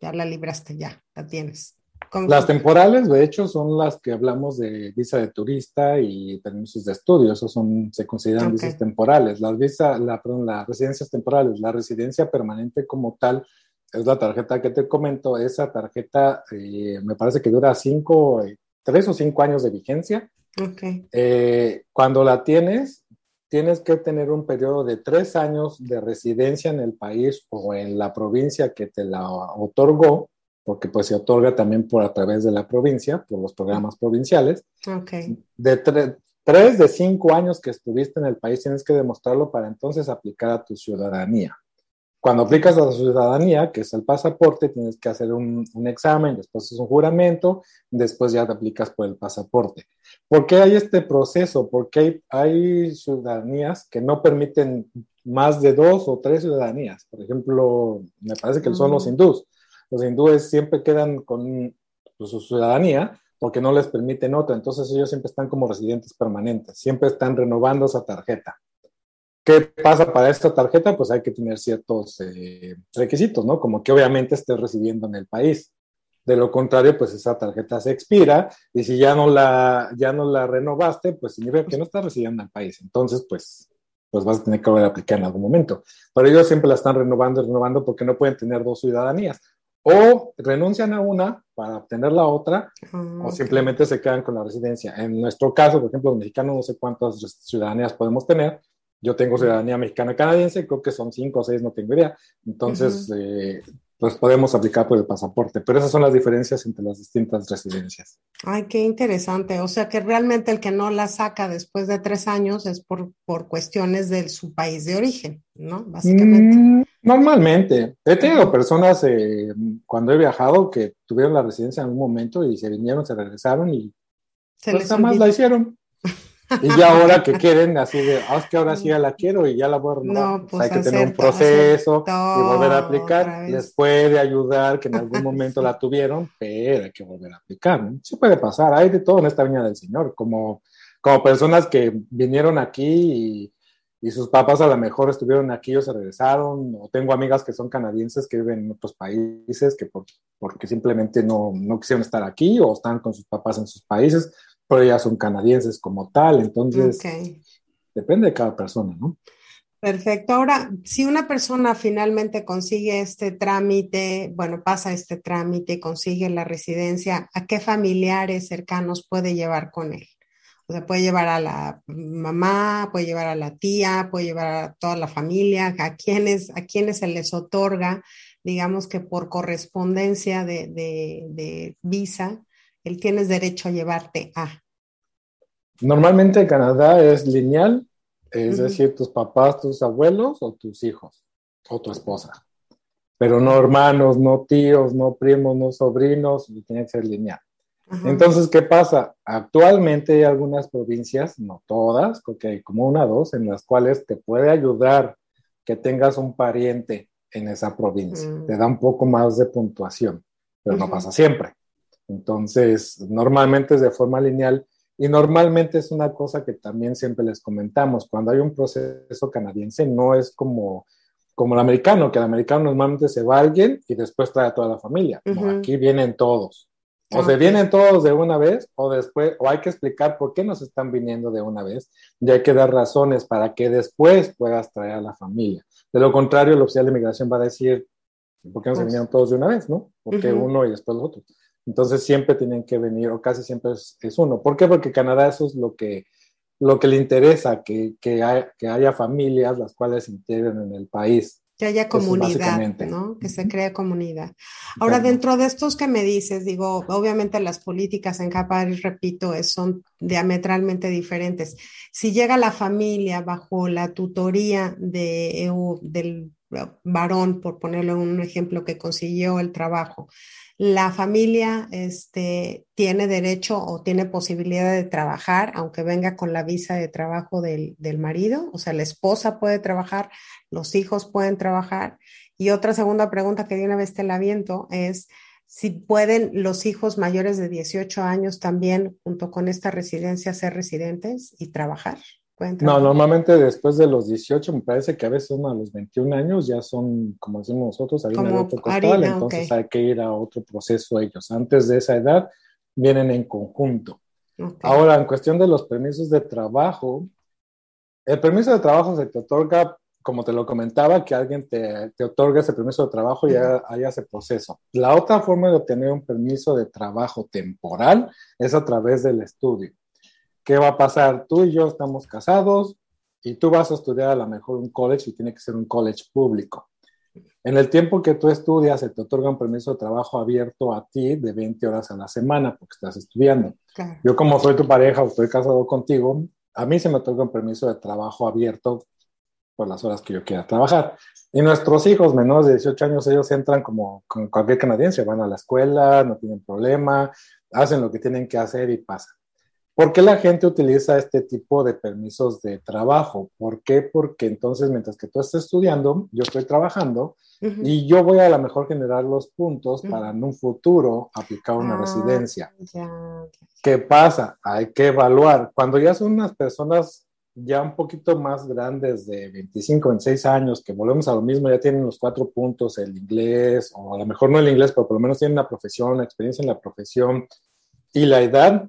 ya la libraste, ya la tienes. Las temporales, de hecho, son las que hablamos de visa de turista y permisos de estudio. Esos son, se consideran okay. visas temporales. Las visas, la, perdón, las residencias temporales, la residencia permanente como tal, es la tarjeta que te comento. Esa tarjeta eh, me parece que dura cinco, tres o cinco años de vigencia. Okay. Eh, cuando la tienes, tienes que tener un periodo de tres años de residencia en el país o en la provincia que te la otorgó, porque pues se otorga también por a través de la provincia, por los programas provinciales. Okay. De tre tres de cinco años que estuviste en el país tienes que demostrarlo para entonces aplicar a tu ciudadanía. Cuando aplicas a la ciudadanía, que es el pasaporte, tienes que hacer un, un, examen, después es un juramento, después ya te aplicas por el pasaporte. ¿Por qué hay este proceso? Porque hay, hay ciudadanías que no permiten más de dos o tres ciudadanías. Por ejemplo, me parece que son los hindús. Los hindúes siempre quedan con pues, su ciudadanía porque no les permiten otra. Entonces ellos siempre están como residentes permanentes, siempre están renovando esa tarjeta. ¿Qué pasa para esta tarjeta? Pues hay que tener ciertos eh, requisitos, ¿no? Como que obviamente estés residiendo en el país. De lo contrario, pues esa tarjeta se expira y si ya no la, ya no la renovaste, pues significa que no estás residiendo en el país. Entonces, pues, pues vas a tener que volver a aplicar en algún momento. Pero ellos siempre la están renovando y renovando porque no pueden tener dos ciudadanías o renuncian a una para obtener la otra, Ah, o simplemente se quedan con la residencia. En nuestro caso, por ejemplo, los mexicanos no sé cuántas ciudadanías podemos tener. Yo tengo ciudadanía mexicana canadiense, creo que son cinco o seis, no tengo idea. Entonces, eh, pues podemos aplicar por el pasaporte, pero esas son las diferencias entre las distintas residencias. Ay, qué interesante. O sea que realmente el que no la saca después de tres años es por, por cuestiones de su país de origen, ¿no? Básicamente. Mm, normalmente. He tenido personas eh, cuando he viajado que tuvieron la residencia en algún momento y se vinieron, se regresaron y Se pues les olvidó. la hicieron. Y ya ahora que quieren, así de, ah, es que ahora sí ya la quiero y ya la voy a renovar. No, Pues hay que tener un proceso y volver a aplicar. Les puede ayudar que en algún momento Sí. la tuvieron, pero hay que volver a aplicar. Sí puede pasar, hay de todo en esta viña del Señor, como, como personas que vinieron aquí y, y sus papás a lo mejor estuvieron aquí o se regresaron, o tengo amigas que son canadienses que viven en otros países que por- porque simplemente no, no quisieron estar aquí o están con sus papás en sus países, pero ya son canadienses como tal, entonces depende de cada persona, ¿no? Perfecto. Ahora, si una persona finalmente consigue este trámite, bueno, pasa este trámite y consigue la residencia, ¿a qué familiares cercanos puede llevar con él? O sea, puede llevar a la mamá, puede llevar a la tía, puede llevar a toda la familia, a quienes, a quienes se les otorga, digamos que por correspondencia de, de, de visa, él tienes derecho a llevarte a. Normalmente en Canadá es lineal, es decir, tus papás, tus abuelos o tus hijos o tu esposa. Pero no hermanos, no tíos, no primos, no sobrinos, tiene que ser lineal. Entonces, ¿qué pasa? Actualmente hay algunas provincias, no todas, porque hay como una o dos, en las cuales te puede ayudar que tengas un pariente en esa provincia. Mm. Te da un poco más de puntuación, pero no pasa siempre. Entonces, normalmente es de forma lineal y normalmente es una cosa que también siempre les comentamos. Cuando hay un proceso canadiense, no es como, como el americano, que el americano normalmente se va alguien y después trae a toda la familia. No, aquí vienen todos. O se vienen todos de una vez o después, o hay que explicar por qué nos están viniendo de una vez y hay que dar razones para que después puedas traer a la familia. De lo contrario, el oficial de inmigración va a decir, ¿por qué no se Pues- vinieron todos de una vez, no? ¿Por qué uno y después los otros? Entonces siempre tienen que venir, o casi siempre es, es uno. ¿Por qué? Porque Canadá eso es lo que, lo que le interesa, que, que, hay- que haya familias las cuales se integren en el país. Que haya comunidad. ¿no? Que se cree comunidad. Ahora, Exacto. dentro de estos que me dices, digo, obviamente las políticas en cada país, repito, es- son diametralmente diferentes. Si llega la familia bajo la tutoría de, EU del varón, por ponerle un ejemplo, que consiguió el trabajo, la familia este, tiene derecho o tiene posibilidad de trabajar, aunque venga con la visa de trabajo del, del marido, o sea, la esposa puede trabajar, los hijos pueden trabajar. Y otra segunda pregunta que de una vez te la es si pueden los hijos mayores de 18 años también, junto con esta residencia, ser residentes y trabajar. ¿Pueden No, normalmente después de los 18, me parece que a veces uno a los 21 años ya son, como decimos nosotros, harina de otro costal, harina, entonces hay que ir a otro proceso ellos. Antes de esa edad, vienen en conjunto. Ahora, en cuestión de los permisos de trabajo, el permiso de trabajo se te otorga, como te lo comentaba, que alguien te, te otorga ese permiso de trabajo y hay ese proceso. La otra forma de obtener un permiso de trabajo temporal es a través del estudio. ¿Qué va a pasar? Tú y yo estamos casados y tú vas a estudiar a lo mejor un college y tiene que ser un college público. En el tiempo que tú estudias, se te otorga un permiso de trabajo abierto a ti de 20 horas a la semana porque estás estudiando. Claro. Yo como soy tu pareja o estoy casado contigo, a mí se me otorga un permiso de trabajo abierto por las horas que yo quiera trabajar. Y nuestros hijos menores de 18 años, ellos entran como, como cualquier canadiense, van a la escuela, no tienen problema, hacen lo que tienen que hacer y pasan. ¿Por qué la gente utiliza este tipo de permisos de trabajo? ¿Por qué? Porque entonces mientras que tú estés estudiando, yo estoy trabajando y yo voy a lo mejor generar los puntos para en un futuro aplicar una Ah, residencia. Ya, ¿Qué pasa? Hay que evaluar. Cuando ya son unas personas ya un poquito más grandes de 25, 26 años, que volvemos a lo mismo, ya tienen los cuatro puntos, el inglés, o a lo mejor no el inglés, pero por lo menos tienen una profesión, la experiencia en la profesión y la edad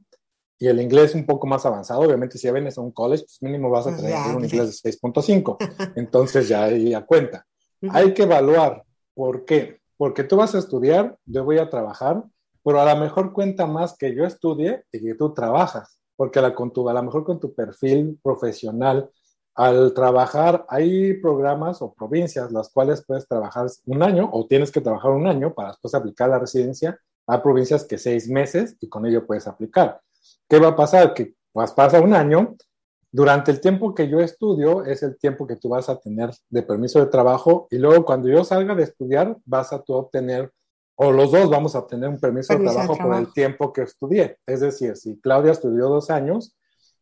y el inglés un poco más avanzado. Obviamente, si ya vienes a un college, pues mínimo vas a Pues tener ya, un ya. inglés de 6.5. Entonces ya ahí a cuenta. Ujú. Hay que evaluar. ¿Por qué? Porque tú vas a estudiar, yo voy a trabajar, pero a lo mejor cuenta más que yo estudie y que tú trabajas. Porque a, la, con tu, a lo mejor con tu perfil profesional, al trabajar, hay programas o provincias las cuales puedes trabajar un año o tienes que trabajar un año para después aplicar la residencia. Hay provincias que seis meses y con ello puedes aplicar. ¿Qué va a pasar? Que pues pasa un año, durante el tiempo que yo estudio es el tiempo que tú vas a tener de permiso de trabajo y luego cuando yo salga de estudiar vas a tú obtener, o los dos vamos a obtener un permiso, Permiso de, de trabajo por el tiempo que estudié. Es decir, si Claudia estudió dos años,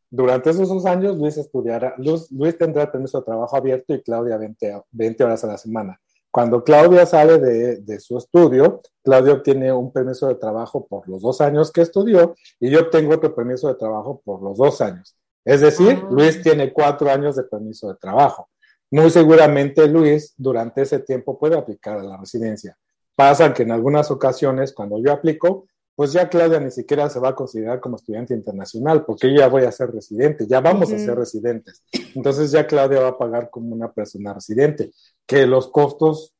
durante esos dos años Luis estudiará, Luis, Luis tendrá el permiso de trabajo abierto y Claudia 20, 20 horas a la semana. Cuando Claudia sale de, de, su estudio, Claudia obtiene un permiso de trabajo por los dos años que estudió y yo obtengo otro permiso de trabajo por los dos años. Es decir, Ah. Luis tiene cuatro años de permiso de trabajo. Muy seguramente Luis durante ese tiempo puede aplicar a la residencia. Pasa que en algunas ocasiones cuando yo aplico, pues ya Claudia ni siquiera se va a considerar como estudiante internacional, porque yo ya voy a ser residente, ya vamos a ser residentes. Entonces ya Claudia va a pagar como una persona residente, que los costos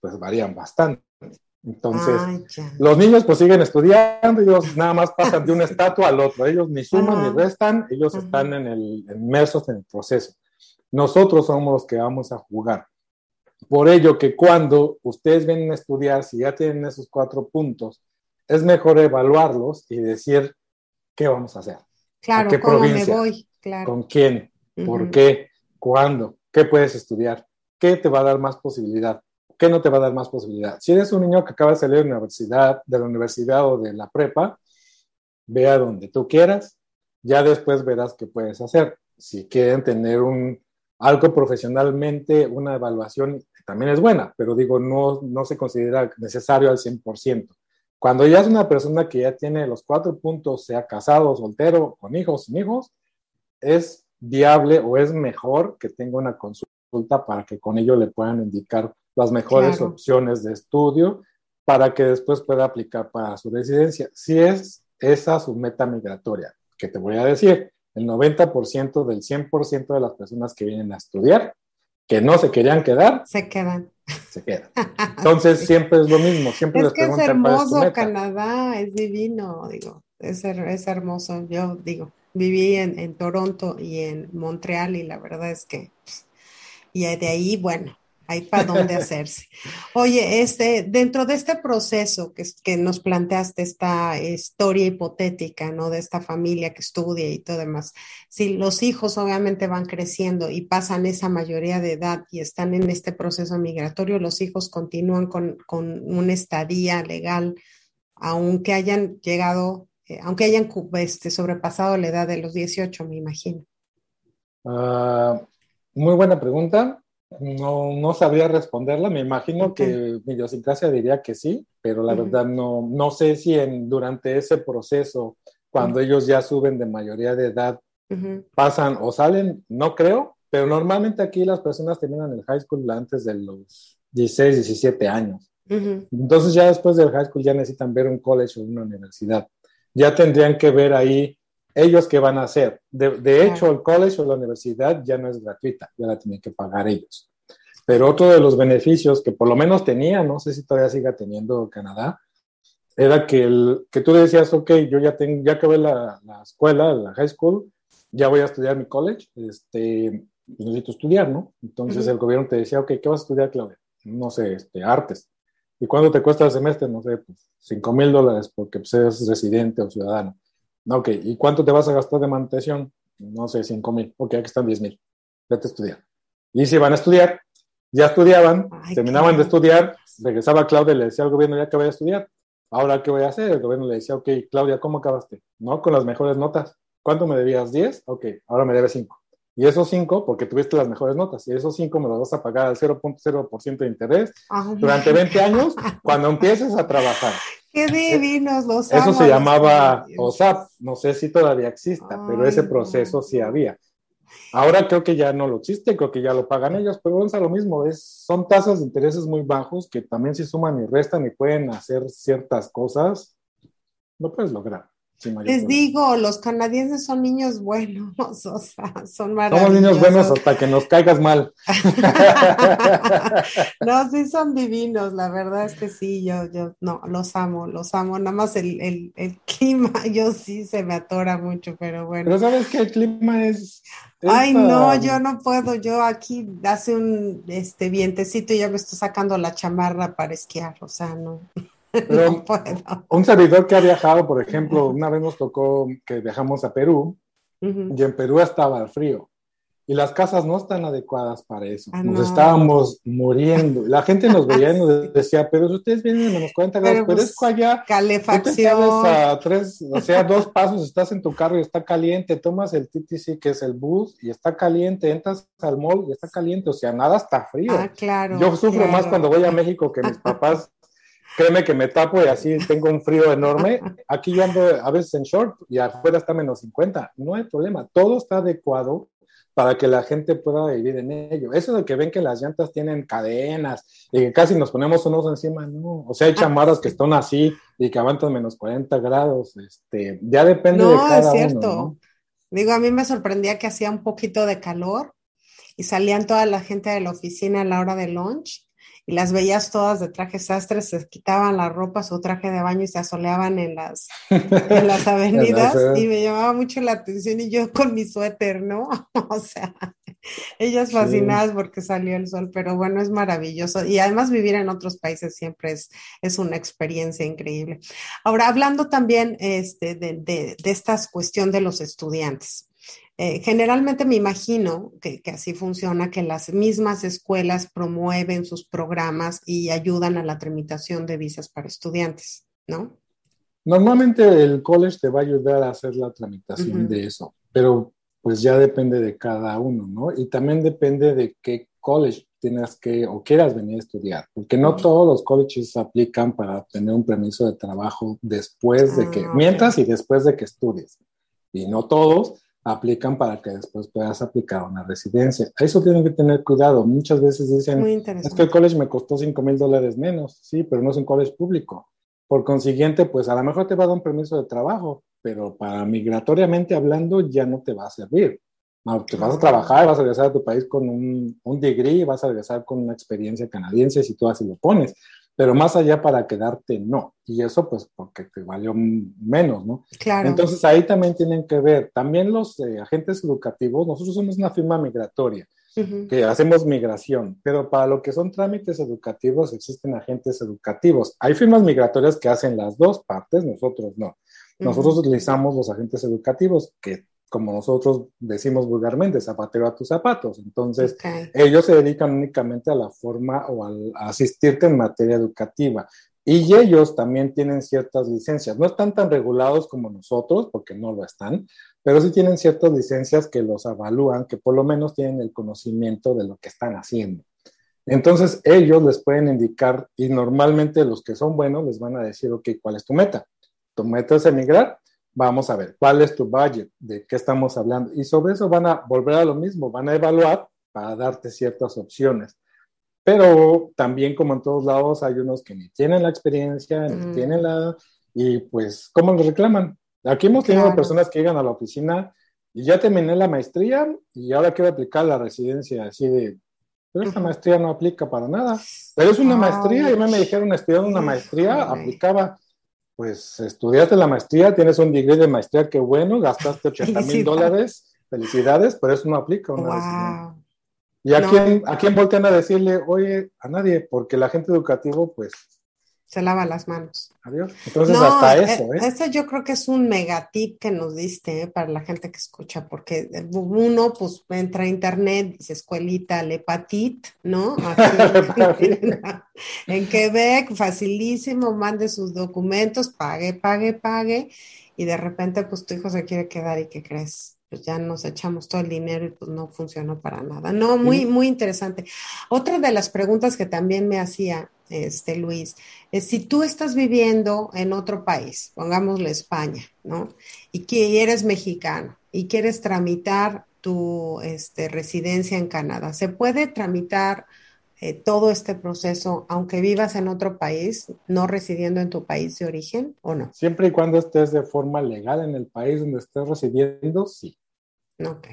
pues varían bastante. Entonces, Ay, los niños pues siguen estudiando, ellos nada más pasan de un estatua al otro, ellos ni suman Ajá. ni restan, ellos Ajá. están en el, inmersos en el proceso. Nosotros somos los que vamos a jugar. Por ello que cuando ustedes vienen a estudiar, si ya tienen esos cuatro puntos, es mejor evaluarlos y decir qué vamos a hacer, Claro, qué ¿cómo provincia? me voy? Claro. con quién, por qué, cuándo, qué puedes estudiar, qué te va a dar más posibilidad, qué no te va a dar más posibilidad. Si eres un niño que acaba de salir de la universidad, de la universidad o de la prepa, ve a donde tú quieras, ya después verás qué puedes hacer. Si quieren tener un algo profesionalmente, una evaluación también es buena, pero digo, no, no se considera necesario al 100%. Cuando ya es una persona que ya tiene los cuatro puntos, sea casado, soltero, con hijos, sin hijos, es viable o es mejor que tenga una consulta para que con ello le puedan indicar las mejores Claro. opciones de estudio para que después pueda aplicar para su residencia. Si es esa su meta migratoria, que te voy a decir, el 90% del 100% de las personas que vienen a estudiar, que no se querían quedar, Se quedan. Se quedan. Entonces siempre es lo mismo, siempre Es les que es preguntan cuál es tu hermoso meta. Canadá, es divino, digo, es, es hermoso. Yo digo, viví en, en Toronto y en Montreal y la verdad es que, y de ahí, bueno, hay para dónde hacerse. Oye, este, dentro de este proceso que, nos planteaste, esta historia hipotética, ¿no? De esta familia que estudia y todo demás, si los hijos obviamente van creciendo y pasan esa mayoría de edad y están en este proceso migratorio, los hijos continúan con, con una estadía legal, aunque hayan llegado, eh, aunque hayan este, sobrepasado la edad de los 18, me imagino. Ah, muy buena pregunta. No, no sabría responderla. Me imagino Ok. que mi idiosincrasia diría que sí, pero la verdad no, no sé si en, durante ese proceso, cuando ellos ya suben de mayoría de edad, pasan o salen, no creo, pero normalmente aquí las personas terminan el high school antes de los 16, 17 años. Entonces ya después del high school ya necesitan ver un college o una universidad. Ya tendrían que ver ahí ellos qué van a hacer. De, de hecho, el college o la universidad ya no es gratuita, ya la tienen que pagar ellos. Pero otro de los beneficios que por lo menos tenía, no sé si todavía siga teniendo Canadá, era que, el, que tú decías, ok, yo ya, tengo, ya acabé la, la escuela, la high school, ya voy a estudiar mi college, este, pues necesito estudiar, ¿no? Entonces Ujú. el gobierno te decía, ok, ¿qué vas a estudiar, Claudia? No sé, este, artes. ¿Y cuánto te cuesta el semestre? No sé, pues 5 mil dólares porque pues, eres residente o ciudadano. Ok, ¿y cuánto te vas a gastar de manutención? No sé, 5 mil. Ok, aquí están 10 mil. Vete a estudiar. Y si van a estudiar, ya estudiaban, Ay, terminaban qué de estudiar, regresaba Claudia y le decía al gobierno, ya acabé de estudiar. Ahora, ¿qué voy a hacer? El gobierno le decía, ok, Claudia, ¿cómo acabaste? No, con las mejores notas. ¿cuánto me debías? ¿10? Ok, ahora me debes 5. Y esos 5, porque tuviste las mejores notas, y esos 5 me los vas a pagar al 0.0% de interés Ay, durante 20 años cuando empieces a trabajar. Qué divinos los Eso se llamaba. OSAP, no sé si todavía exista, pero Ay, ese no. proceso sí había. Ahora creo que ya no lo existe, creo que ya lo pagan ellos, pero es a lo mismo, es, son tasas de intereses muy bajos que también si suman y restan y pueden hacer ciertas cosas, lo puedes lograr. Les problema. digo, los canadienses son niños buenos, o sea, son Somos maravillosos. niños buenos hasta que nos caigas mal. No, sí son divinos, la verdad es que sí, yo, yo, no, los amo, los amo, nada más el, el, el clima, yo sí se me atora mucho, pero bueno. Pero sabes que el clima es... Ay, no, yo no puedo, yo aquí hace un este vientecito y ya me estoy sacando la chamarra para esquiar, o sea, no, pero no puedo. un servidor que ha viajado, por ejemplo, una vez nos tocó que viajamos a Perú Ujú. y en Perú estaba el frío. Y las casas no están adecuadas para eso. Ah, Nos no. estábamos muriendo. La gente nos veía y nos decía, pero si ustedes vienen a menos 40 grados, Pero, pero, pues, es que allá, tú te Calefacción. a tres, o sea, dos pasos, estás en tu carro y está caliente, tomas el TTC, que es el bus, y está caliente, entras al mall y está caliente, o sea, nada está frío. Ah, claro. Yo sufro claro. más cuando voy a México que mis papás. Créeme que me tapo y así tengo un frío enorme. Aquí yo ando a veces en short y afuera está menos 50. No hay problema. Todo está adecuado para que la gente pueda vivir en ello. Eso de que ven que las llantas tienen cadenas y que casi nos ponemos unos encima, no. O sea, hay chamarras que están así y que aguantan menos 40 grados. Este, ya depende de No, cada es cierto. uno. ¿no? Digo, a mí me sorprendía que hacía un poquito de calor y salían toda la gente de la oficina a la hora de lunch y las veías todas de traje sastre, se quitaban la ropa, su traje de baño y se asoleaban en las, en las avenidas y me llamaba mucho la atención y yo con mi suéter, ¿no? O sea, ellas Sí. fascinadas porque salió el sol, pero bueno, es maravilloso y además vivir en otros países siempre es, es una experiencia increíble. Ahora, hablando también este, de, de, de esta cuestión de los estudiantes. Eh, generalmente me imagino que, que, así funciona, que las mismas escuelas promueven sus programas y ayudan a la tramitación de visas para estudiantes, ¿no? Normalmente el college te va a ayudar a hacer la tramitación de eso, pero pues ya depende de cada uno, ¿no? Y también depende de qué college tienes que o quieras venir a estudiar, porque no todos los colleges aplican para obtener un permiso de trabajo después de que, Ah, mientras y después de que estudies. Y no todos aplican para que después puedas aplicar una residencia. Eso tienen que tener cuidado. Muchas veces dicen, es que el college me costó 5 mil dólares menos, sí, pero no es un college público. Por consiguiente, pues a lo mejor te va a dar un permiso de trabajo, pero para migratoriamente hablando ya no te va a servir. Te vas a trabajar, vas a regresar a tu país con un, un degree, vas a regresar con una experiencia canadiense si tú así lo pones. Pero más allá para quedarte, no. Y eso pues porque te valió menos, ¿no? Claro. Entonces ahí también tienen que ver, también los eh, agentes educativos, nosotros somos una firma migratoria Ujú. que hacemos migración, pero para lo que son trámites educativos existen agentes educativos. Hay firmas migratorias que hacen las dos partes, nosotros no. Nosotros Ujú. utilizamos los agentes educativos que, como nosotros decimos vulgarmente, zapatero a tus zapatos. Entonces, ellos se dedican únicamente a la forma o al- a asistirte en materia educativa. Y ellos también tienen ciertas licencias. No están tan regulados como nosotros, porque no lo están, pero sí tienen ciertas licencias que los avalúan, que por lo menos tienen el conocimiento de lo que están haciendo. Entonces, ellos les pueden indicar, y normalmente los que son buenos les van a decir, ok, ¿cuál es tu meta? Tu meta es emigrar, vamos a ver, ¿cuál es tu budget? ¿De qué estamos hablando? Y sobre eso van a volver a lo mismo, van a evaluar para darte ciertas opciones. Pero también, como en todos lados, hay unos que ni tienen la experiencia, ni Mm. tienen la... Y pues, ¿cómo les reclaman? Aquí hemos tenido Claro. personas que llegan a la oficina y ya terminé la maestría y ahora quiero aplicar la residencia, así de, pero esta maestría no aplica para nada. Pero es una Ay. maestría, y a mí me dijeron, estudiando una maestría, Híjole. aplicaba. Pues estudiaste la maestría, tienes un degree de maestría, qué bueno, gastaste 80 mil dólares, felicidades, pero eso no aplica una. Wow. ¿Y a, No. quién, a quién voltean a decirle, oye, a nadie? Porque el agente educativo, pues, se lava las manos. Adiós. Entonces, hasta eso, ¿eh? Este yo creo que es un megatip que nos diste ¿eh? para la gente que escucha, porque uno, pues, entra a internet, dice escuelita Lepatit, ¿no? Aquí, en Quebec, facilísimo, mande sus documentos, pague, pague, pague, y de repente, pues, tu hijo se quiere quedar y ¿qué crees? pues ya nos echamos todo el dinero y pues no funcionó para nada. No, muy, muy interesante. Otra de las preguntas que también me hacía este Luis, es si tú estás viviendo en otro país, pongámosle España, ¿no? Y que eres mexicano y quieres tramitar tu este, residencia en Canadá, ¿se puede tramitar eh, todo este proceso aunque vivas en otro país, no residiendo en tu país de origen o no? Siempre y cuando estés de forma legal en el país donde estés residiendo, sí. Ok.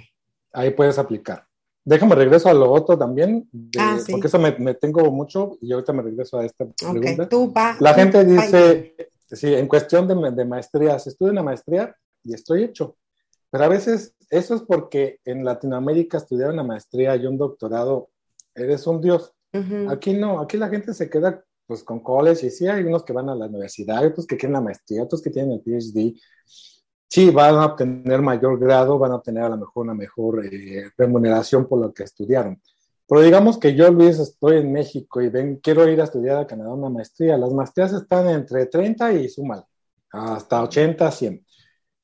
Ahí puedes aplicar. Déjame regreso a lo otro también, Ah, porque eso me, me, tengo mucho y ahorita me regreso a esta pregunta. Ok, tú va. La tú gente va- dice, sí, en cuestión de, de maestrías, estudio una maestría y estoy hecho. Pero a veces eso es porque en Latinoamérica estudiar una maestría y un doctorado, eres un dios. Aquí no, aquí la gente se queda pues con college y sí hay unos que van a la universidad, otros que quieren la maestría, otros que tienen el PhD. Sí, van a obtener mayor grado, van a obtener a lo mejor una mejor eh, remuneración por lo que estudiaron. Pero digamos que yo, Luis, estoy en México y ven, quiero ir a estudiar a Canadá una maestría. Las maestrías están entre 30 y súmale, hasta 80, 100.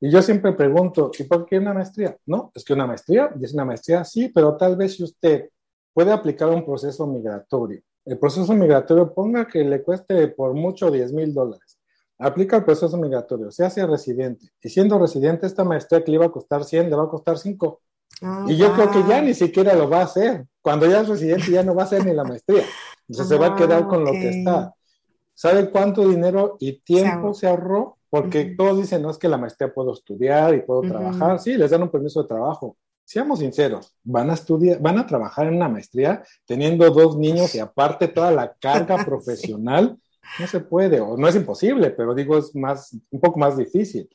Y yo siempre pregunto, ¿y por qué una maestría? No, es que una maestría, y es una maestría, sí, pero tal vez si usted puede aplicar un proceso migratorio. El proceso migratorio, ponga que le cueste por mucho 10 mil dólares. Aplica el proceso migratorio, se hace residente. Y siendo residente, esta maestría que le iba a costar 100, le va a costar 5. Ah, Y yo creo que ya ni siquiera lo va a hacer. Cuando ya es residente, ya no va a hacer ni la maestría. Entonces se va a quedar con lo Ah, que está. ¿Sabe cuánto dinero y tiempo Se se ahorró? Porque todos dicen, no es que la maestría puedo estudiar y puedo trabajar. Sí, les dan un permiso de trabajo. Seamos sinceros, van a estudiar, van a trabajar en una maestría teniendo dos niños y aparte toda la carga Sí. No se puede, o no es imposible, pero digo, es más, un poco más difícil.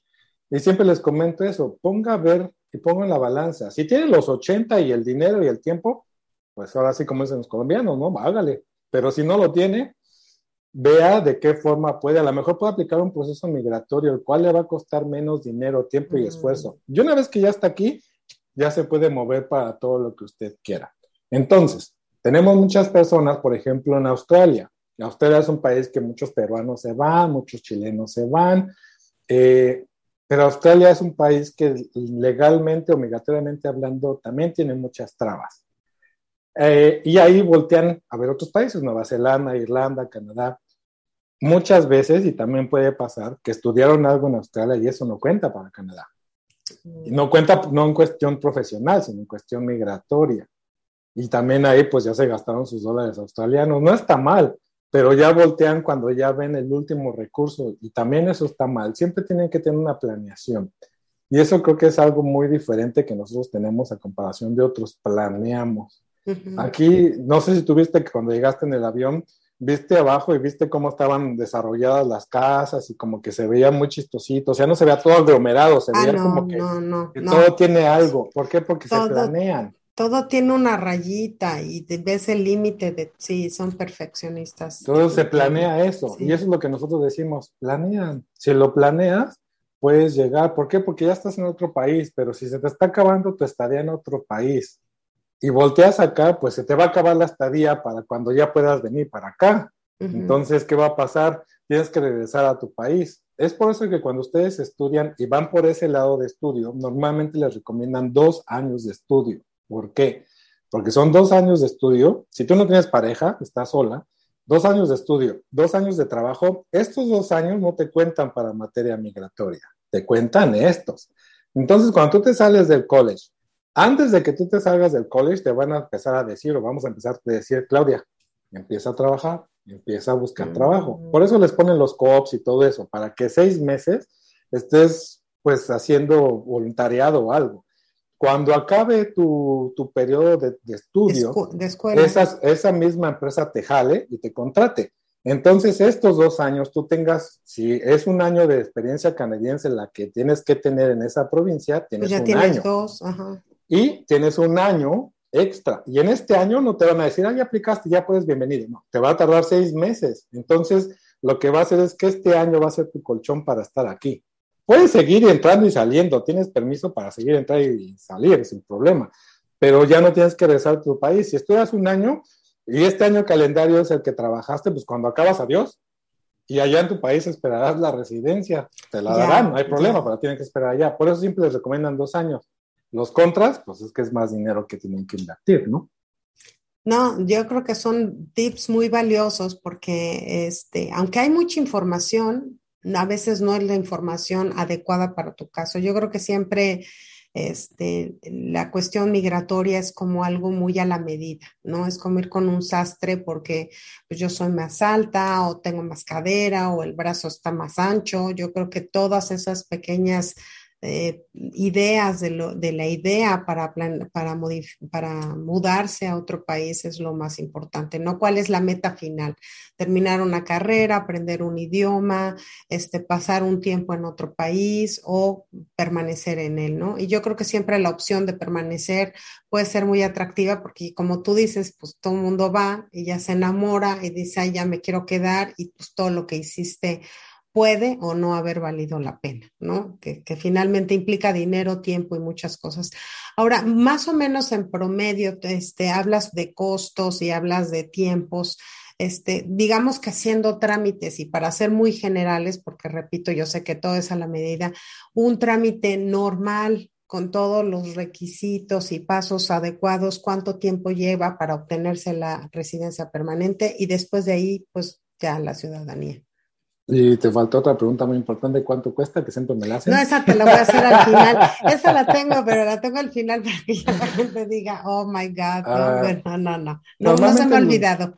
Y siempre les comento eso, ponga a ver y ponga en la balanza. Si tiene los 80 y el dinero y el tiempo, pues ahora sí como dicen los colombianos, ¿no? Hágale. Pero si no lo tiene, vea de qué forma puede. A lo mejor puede aplicar un proceso migratorio, el cual le va a costar menos dinero, tiempo y Mm. esfuerzo. Y una vez que ya está aquí, ya se puede mover para todo lo que usted quiera. Entonces, tenemos muchas personas, por ejemplo, en Australia. Australia es un país que muchos peruanos se van, muchos chilenos se van, eh, pero Australia es un país que legalmente o migratoriamente hablando también tiene muchas trabas. Eh, y ahí voltean a ver otros países, Nueva Zelanda, Irlanda, Canadá. Muchas veces, y también puede pasar, que estudiaron algo en Australia y eso no cuenta para Canadá. Y no cuenta no en cuestión profesional, sino en cuestión migratoria. Y también ahí pues ya se gastaron sus dólares australianos. No está mal, pero ya voltean cuando ya ven el último recurso y también eso está mal. Siempre tienen que tener una planeación. Y eso creo que es algo muy diferente que nosotros tenemos a comparación de otros. Planeamos. Ujú. Aquí, no sé si tuviste que cuando llegaste en el avión, viste abajo y viste cómo estaban desarrolladas las casas y como que se veía muy chistosito. O sea, no se veía todo aglomerado, se Ah, veía no, como que, no, no, que no. todo tiene algo. ¿Por qué? Porque se Todo- planean. Todo tiene una rayita y ves el límite de, sí, son perfeccionistas. Todo se planea eso. Sí. Y eso es lo que nosotros decimos, planean. Si lo planeas, puedes llegar. ¿Por qué? Porque ya estás en otro país, pero si se te está acabando tu estadía en otro país y volteas acá, pues se te va a acabar la estadía para cuando ya puedas venir para acá. Entonces, ¿qué va a pasar? Tienes que regresar a tu país. Es por eso que cuando ustedes estudian y van por ese lado de estudio, normalmente les recomiendan dos años de estudio. ¿Por qué? Porque son dos años de estudio. Si tú no tienes pareja, estás sola, dos años de estudio, dos años de trabajo. Estos dos años no te cuentan para materia migratoria, te cuentan estos. Entonces, cuando tú te sales del college, antes de que tú te salgas del college, te van a empezar a decir, o vamos a empezar a decir, Claudia, empieza a trabajar, empieza a buscar trabajo. Por eso les ponen los co-ops y todo eso, para que seis meses estés pues haciendo voluntariado o algo. Cuando acabe tu, tu periodo de, de estudio, Escu- de escuela. esas- esa misma empresa te jale y te contrate. Entonces, estos dos años tú tengas, si es un año de experiencia canadiense la que tienes que tener en esa provincia, tienes Pues ya un tienes año dos, ajá. y tienes un año extra. Y en este año no te van a decir, ah, ya aplicaste, ya puedes, bienvenido. No, te va a tardar seis meses. Entonces, lo que va a hacer es que este año va a ser tu colchón para estar aquí. Puedes seguir entrando y saliendo, tienes permiso para seguir entrando y salir sin problema, pero ya no tienes que regresar a tu país. Si estudias un año y este año calendario es el que trabajaste, pues cuando acabas, adiós. Y allá en tu país esperarás la residencia, te la darán, no hay problema, pero tienen que esperar allá. Por eso siempre les recomiendan dos años. Los contras, pues es que es más dinero que tienen que invertir, ¿no? No, yo creo que son tips muy valiosos porque, este, aunque hay mucha información, a veces no es la información adecuada para tu caso. Yo creo que siempre este, la cuestión migratoria es como algo muy a la medida, ¿no? Es como ir con un sastre porque pues, yo soy más alta o tengo más cadera o el brazo está más ancho. Yo creo que todas esas pequeñas eh, ideas de, lo, de, la idea para, plan, para, mudarse a otro país es lo más importante, ¿no? ¿Cuál es la meta final? Terminar una carrera, aprender un idioma, este, pasar un tiempo en otro país o permanecer en él, ¿no? Y yo creo que siempre la opción de permanecer puede ser muy atractiva porque como tú dices, pues todo el mundo va y ya se enamora y dice, ay, ya me quiero quedar y pues todo lo que hiciste puede o no haber valido la pena, ¿no? Que, finalmente implica dinero, tiempo y muchas cosas. Ahora, más o menos en promedio, este, hablas de costos y hablas de tiempos. Este, digamos que haciendo trámites y para ser muy generales, porque repito, yo sé que todo es a la medida, un trámite normal con todos los requisitos y pasos adecuados, cuánto tiempo lleva para obtenerse la residencia permanente y después de ahí, pues ya la ciudadanía. Y te faltó otra pregunta muy importante, ¿cuánto cuesta? Que siempre me la hacen. No, esa te la voy a hacer al final. Esa la tengo, pero la tengo al final para que ya la gente diga, oh my God, no, ah, no, no, no, no, no se me ha olvidado.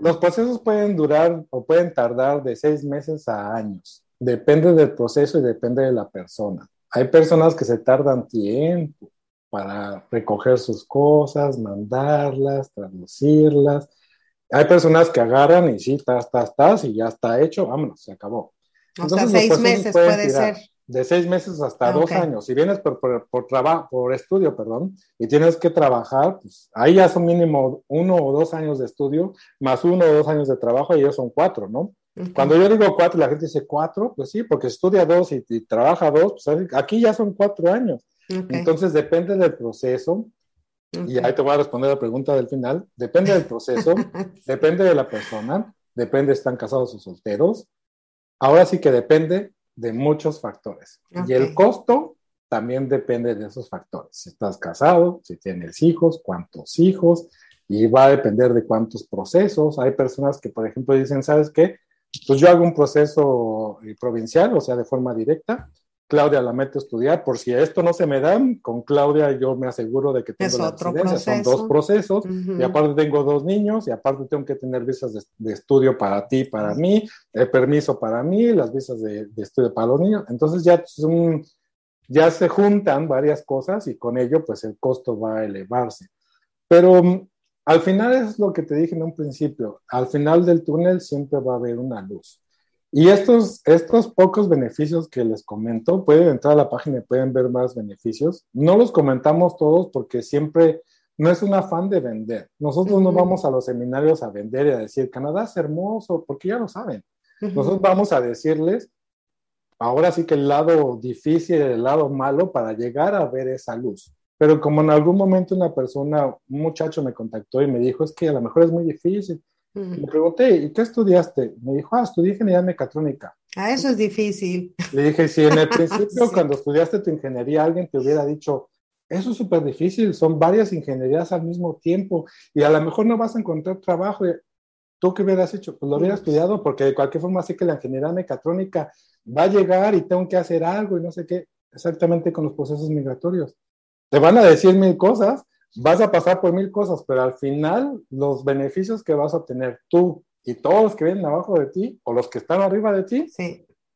Los procesos pueden durar o pueden tardar de seis meses a años. Depende del proceso y depende de la persona. Hay personas que se tardan tiempo para recoger sus cosas, mandarlas, traducirlas hay personas que agarran y sí, estás, estás, estás, y ya está hecho, vámonos, se acabó. Hasta seis meses puede ser. De seis meses hasta dos años. Si vienes por, por, trabajo, por estudio, perdón, y tienes que trabajar, pues ahí ya son mínimo uno o dos años de estudio, más uno o dos años de trabajo, y ya son cuatro, ¿no? Cuando yo digo cuatro, la gente dice cuatro, pues sí, porque estudia dos y, trabaja dos, pues aquí ya son cuatro años. Entonces depende del proceso, y ahí te voy a responder la pregunta del final. Depende del proceso, depende de la persona, depende si están casados o solteros. Ahora sí que depende de muchos factores. Y el costo también depende de esos factores. Si estás casado, si tienes hijos, cuántos hijos, y va a depender de cuántos procesos. Hay personas que, por ejemplo, dicen, ¿sabes qué? Pues yo hago un proceso eh, provincial, o sea, de forma directa, Claudia la meto a estudiar, por si esto no se me da, con Claudia yo me aseguro de que tengo la residencia, son dos procesos, y aparte tengo dos niños, y aparte tengo que tener visas de, estudio para ti, para mí, el permiso para mí, las visas de, estudio para los niños, entonces ya, ya se juntan varias cosas y con ello pues el costo va a elevarse. Pero mm, al final es lo que te dije en un principio, al final del túnel siempre va a haber una luz. Y estos, estos pocos beneficios que les comento, pueden entrar a la página y pueden ver más beneficios. No los comentamos todos porque siempre no es un afán de vender. Nosotros no vamos a los seminarios a vender y a decir, Canadá es hermoso, porque ya lo saben. Nosotros vamos a decirles, ahora sí que el lado difícil, el lado malo para llegar a ver esa luz. Pero como en algún momento una persona, un muchacho me contactó y me dijo, es que a lo mejor es muy difícil. Le pregunté, ¿y qué estudiaste? Me dijo, ah, estudié ingeniería mecatrónica. Ah, eso es difícil. Le dije, si en el principio, cuando estudiaste tu ingeniería, alguien te hubiera dicho, eso es súper difícil, son varias ingenierías al mismo tiempo y a lo mejor no vas a encontrar trabajo. ¿Tú qué hubieras hecho? Pues lo hubiera estudiado porque de cualquier forma sé que la ingeniería mecatrónica va a llegar y tengo que hacer algo y no sé qué, exactamente con los procesos migratorios. Te van a decir mil cosas, vas a pasar por mil cosas, pero al final los beneficios que vas a obtener tú y todos los que vienen abajo de ti o los que están arriba de ti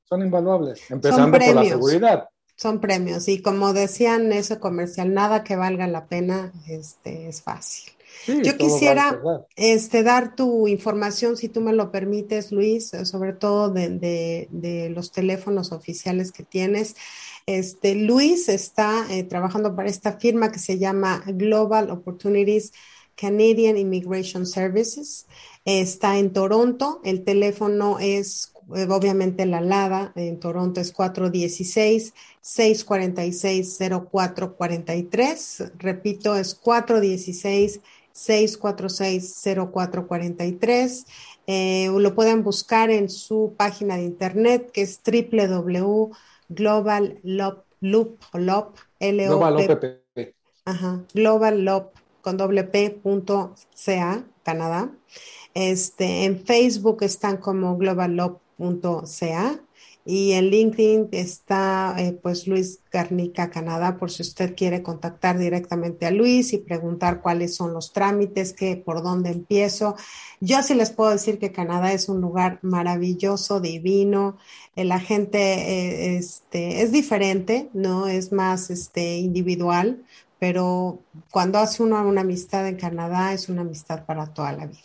son invaluables, empezando por la seguridad. Son premios y como decían ese comercial, nada que valga la pena este, es fácil. Yo quisiera este, dar tu información, si tú me lo permites, Luis, sobre todo de, de los teléfonos oficiales que tienes. Este, Luis está eh, trabajando para esta firma que se llama Global Opportunities Canadian Immigration Services. Está en Toronto, el teléfono es eh, obviamente la LADA en Toronto es 416-646-0443. Repito, es 416-646-0443. Eh, lo pueden buscar en su página de internet que es www.globallop, globallop, con doble p, Canadá. Este, en Facebook están como globallop.ca y en LinkedIn está eh, pues Luis Garnica Canadá por si usted quiere contactar directamente a Luis y preguntar cuáles son los trámites, que por dónde empiezo. Yo sí les puedo decir que Canadá es un lugar maravilloso, divino. La gente eh, este, es diferente, no es más este, individual, pero cuando hace uno una amistad en Canadá es una amistad para toda la vida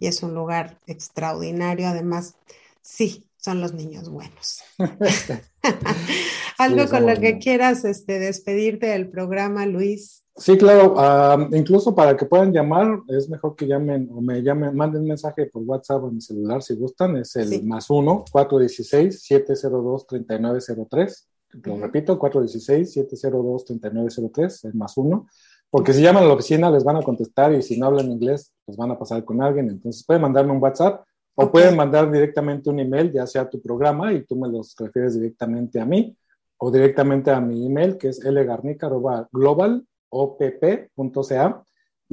y es un lugar extraordinario. Además, sí, son los niños buenos. Algo con lo que quieras este, despedirte del programa, Luis. Sí, claro. Ah, incluso para que puedan llamar, es mejor que llamen o me llamen, manden mensaje por WhatsApp o mi celular si gustan. Es el más 1 416 702 3903. Lo repito, 416-702-3903, es más uno. Porque si llaman a la oficina les van a contestar y si no hablan inglés, pues van a pasar con alguien. Entonces pueden mandarme un WhatsApp o pueden mandar directamente un email, ya sea a tu programa y tú me los refieres directamente a mí o directamente a mi email que es lgarnica.globalopp.ca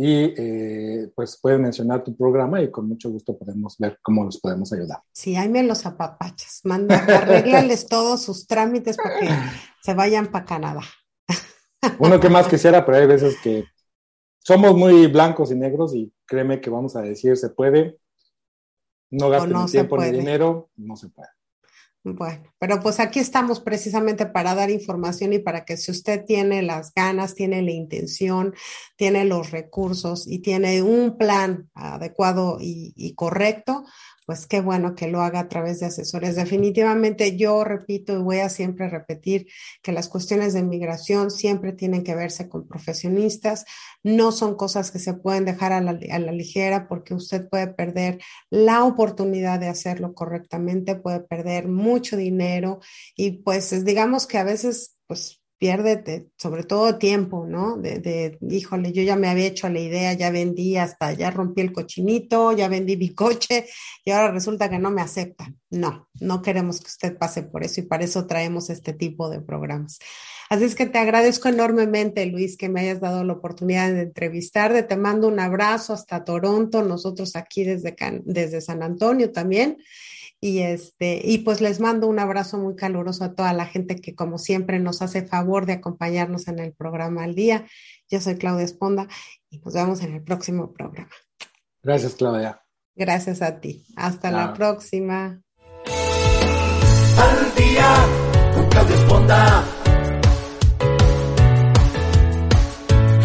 y eh, pues pueden mencionar tu programa y con mucho gusto podemos ver cómo los podemos ayudar. Sí, ahí me los apapachas, manda, arréglales todos sus trámites para que se vayan para Canadá. Uno que más quisiera, pero hay veces que somos muy blancos y negros y créeme que vamos a decir se puede, no gasten ni tiempo ni dinero, no se puede. Bueno, pero pues aquí estamos precisamente para dar información y para que si usted tiene las ganas, tiene la intención, tiene los recursos y tiene un plan adecuado y, y correcto, pues qué bueno que lo haga a través de asesores. Definitivamente yo repito y voy a siempre repetir que las cuestiones de migración siempre tienen que verse con profesionistas, no son cosas que se pueden dejar a la, a la ligera porque usted puede perder la oportunidad de hacerlo correctamente, puede perder mucho dinero y pues digamos que a veces pues pierde sobre todo tiempo, ¿no? De, de, híjole, yo ya me había hecho la idea, ya vendí hasta, ya rompí el cochinito, ya vendí mi coche y ahora resulta que no me aceptan. No, no queremos que usted pase por eso y para eso traemos este tipo de programas. Así es que te agradezco enormemente, Luis, que me hayas dado la oportunidad de entrevistarte. Te mando un abrazo hasta Toronto, nosotros aquí desde, desde San Antonio también. Y, este, y pues les mando un abrazo muy caluroso a toda la gente que como siempre nos hace favor de acompañarnos en el programa al día. Yo soy Claudia Esponda y nos vemos en el próximo programa. Gracias, Claudia. Gracias a ti. Hasta la próxima. Al día con Claudia Esponda.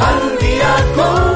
Al día con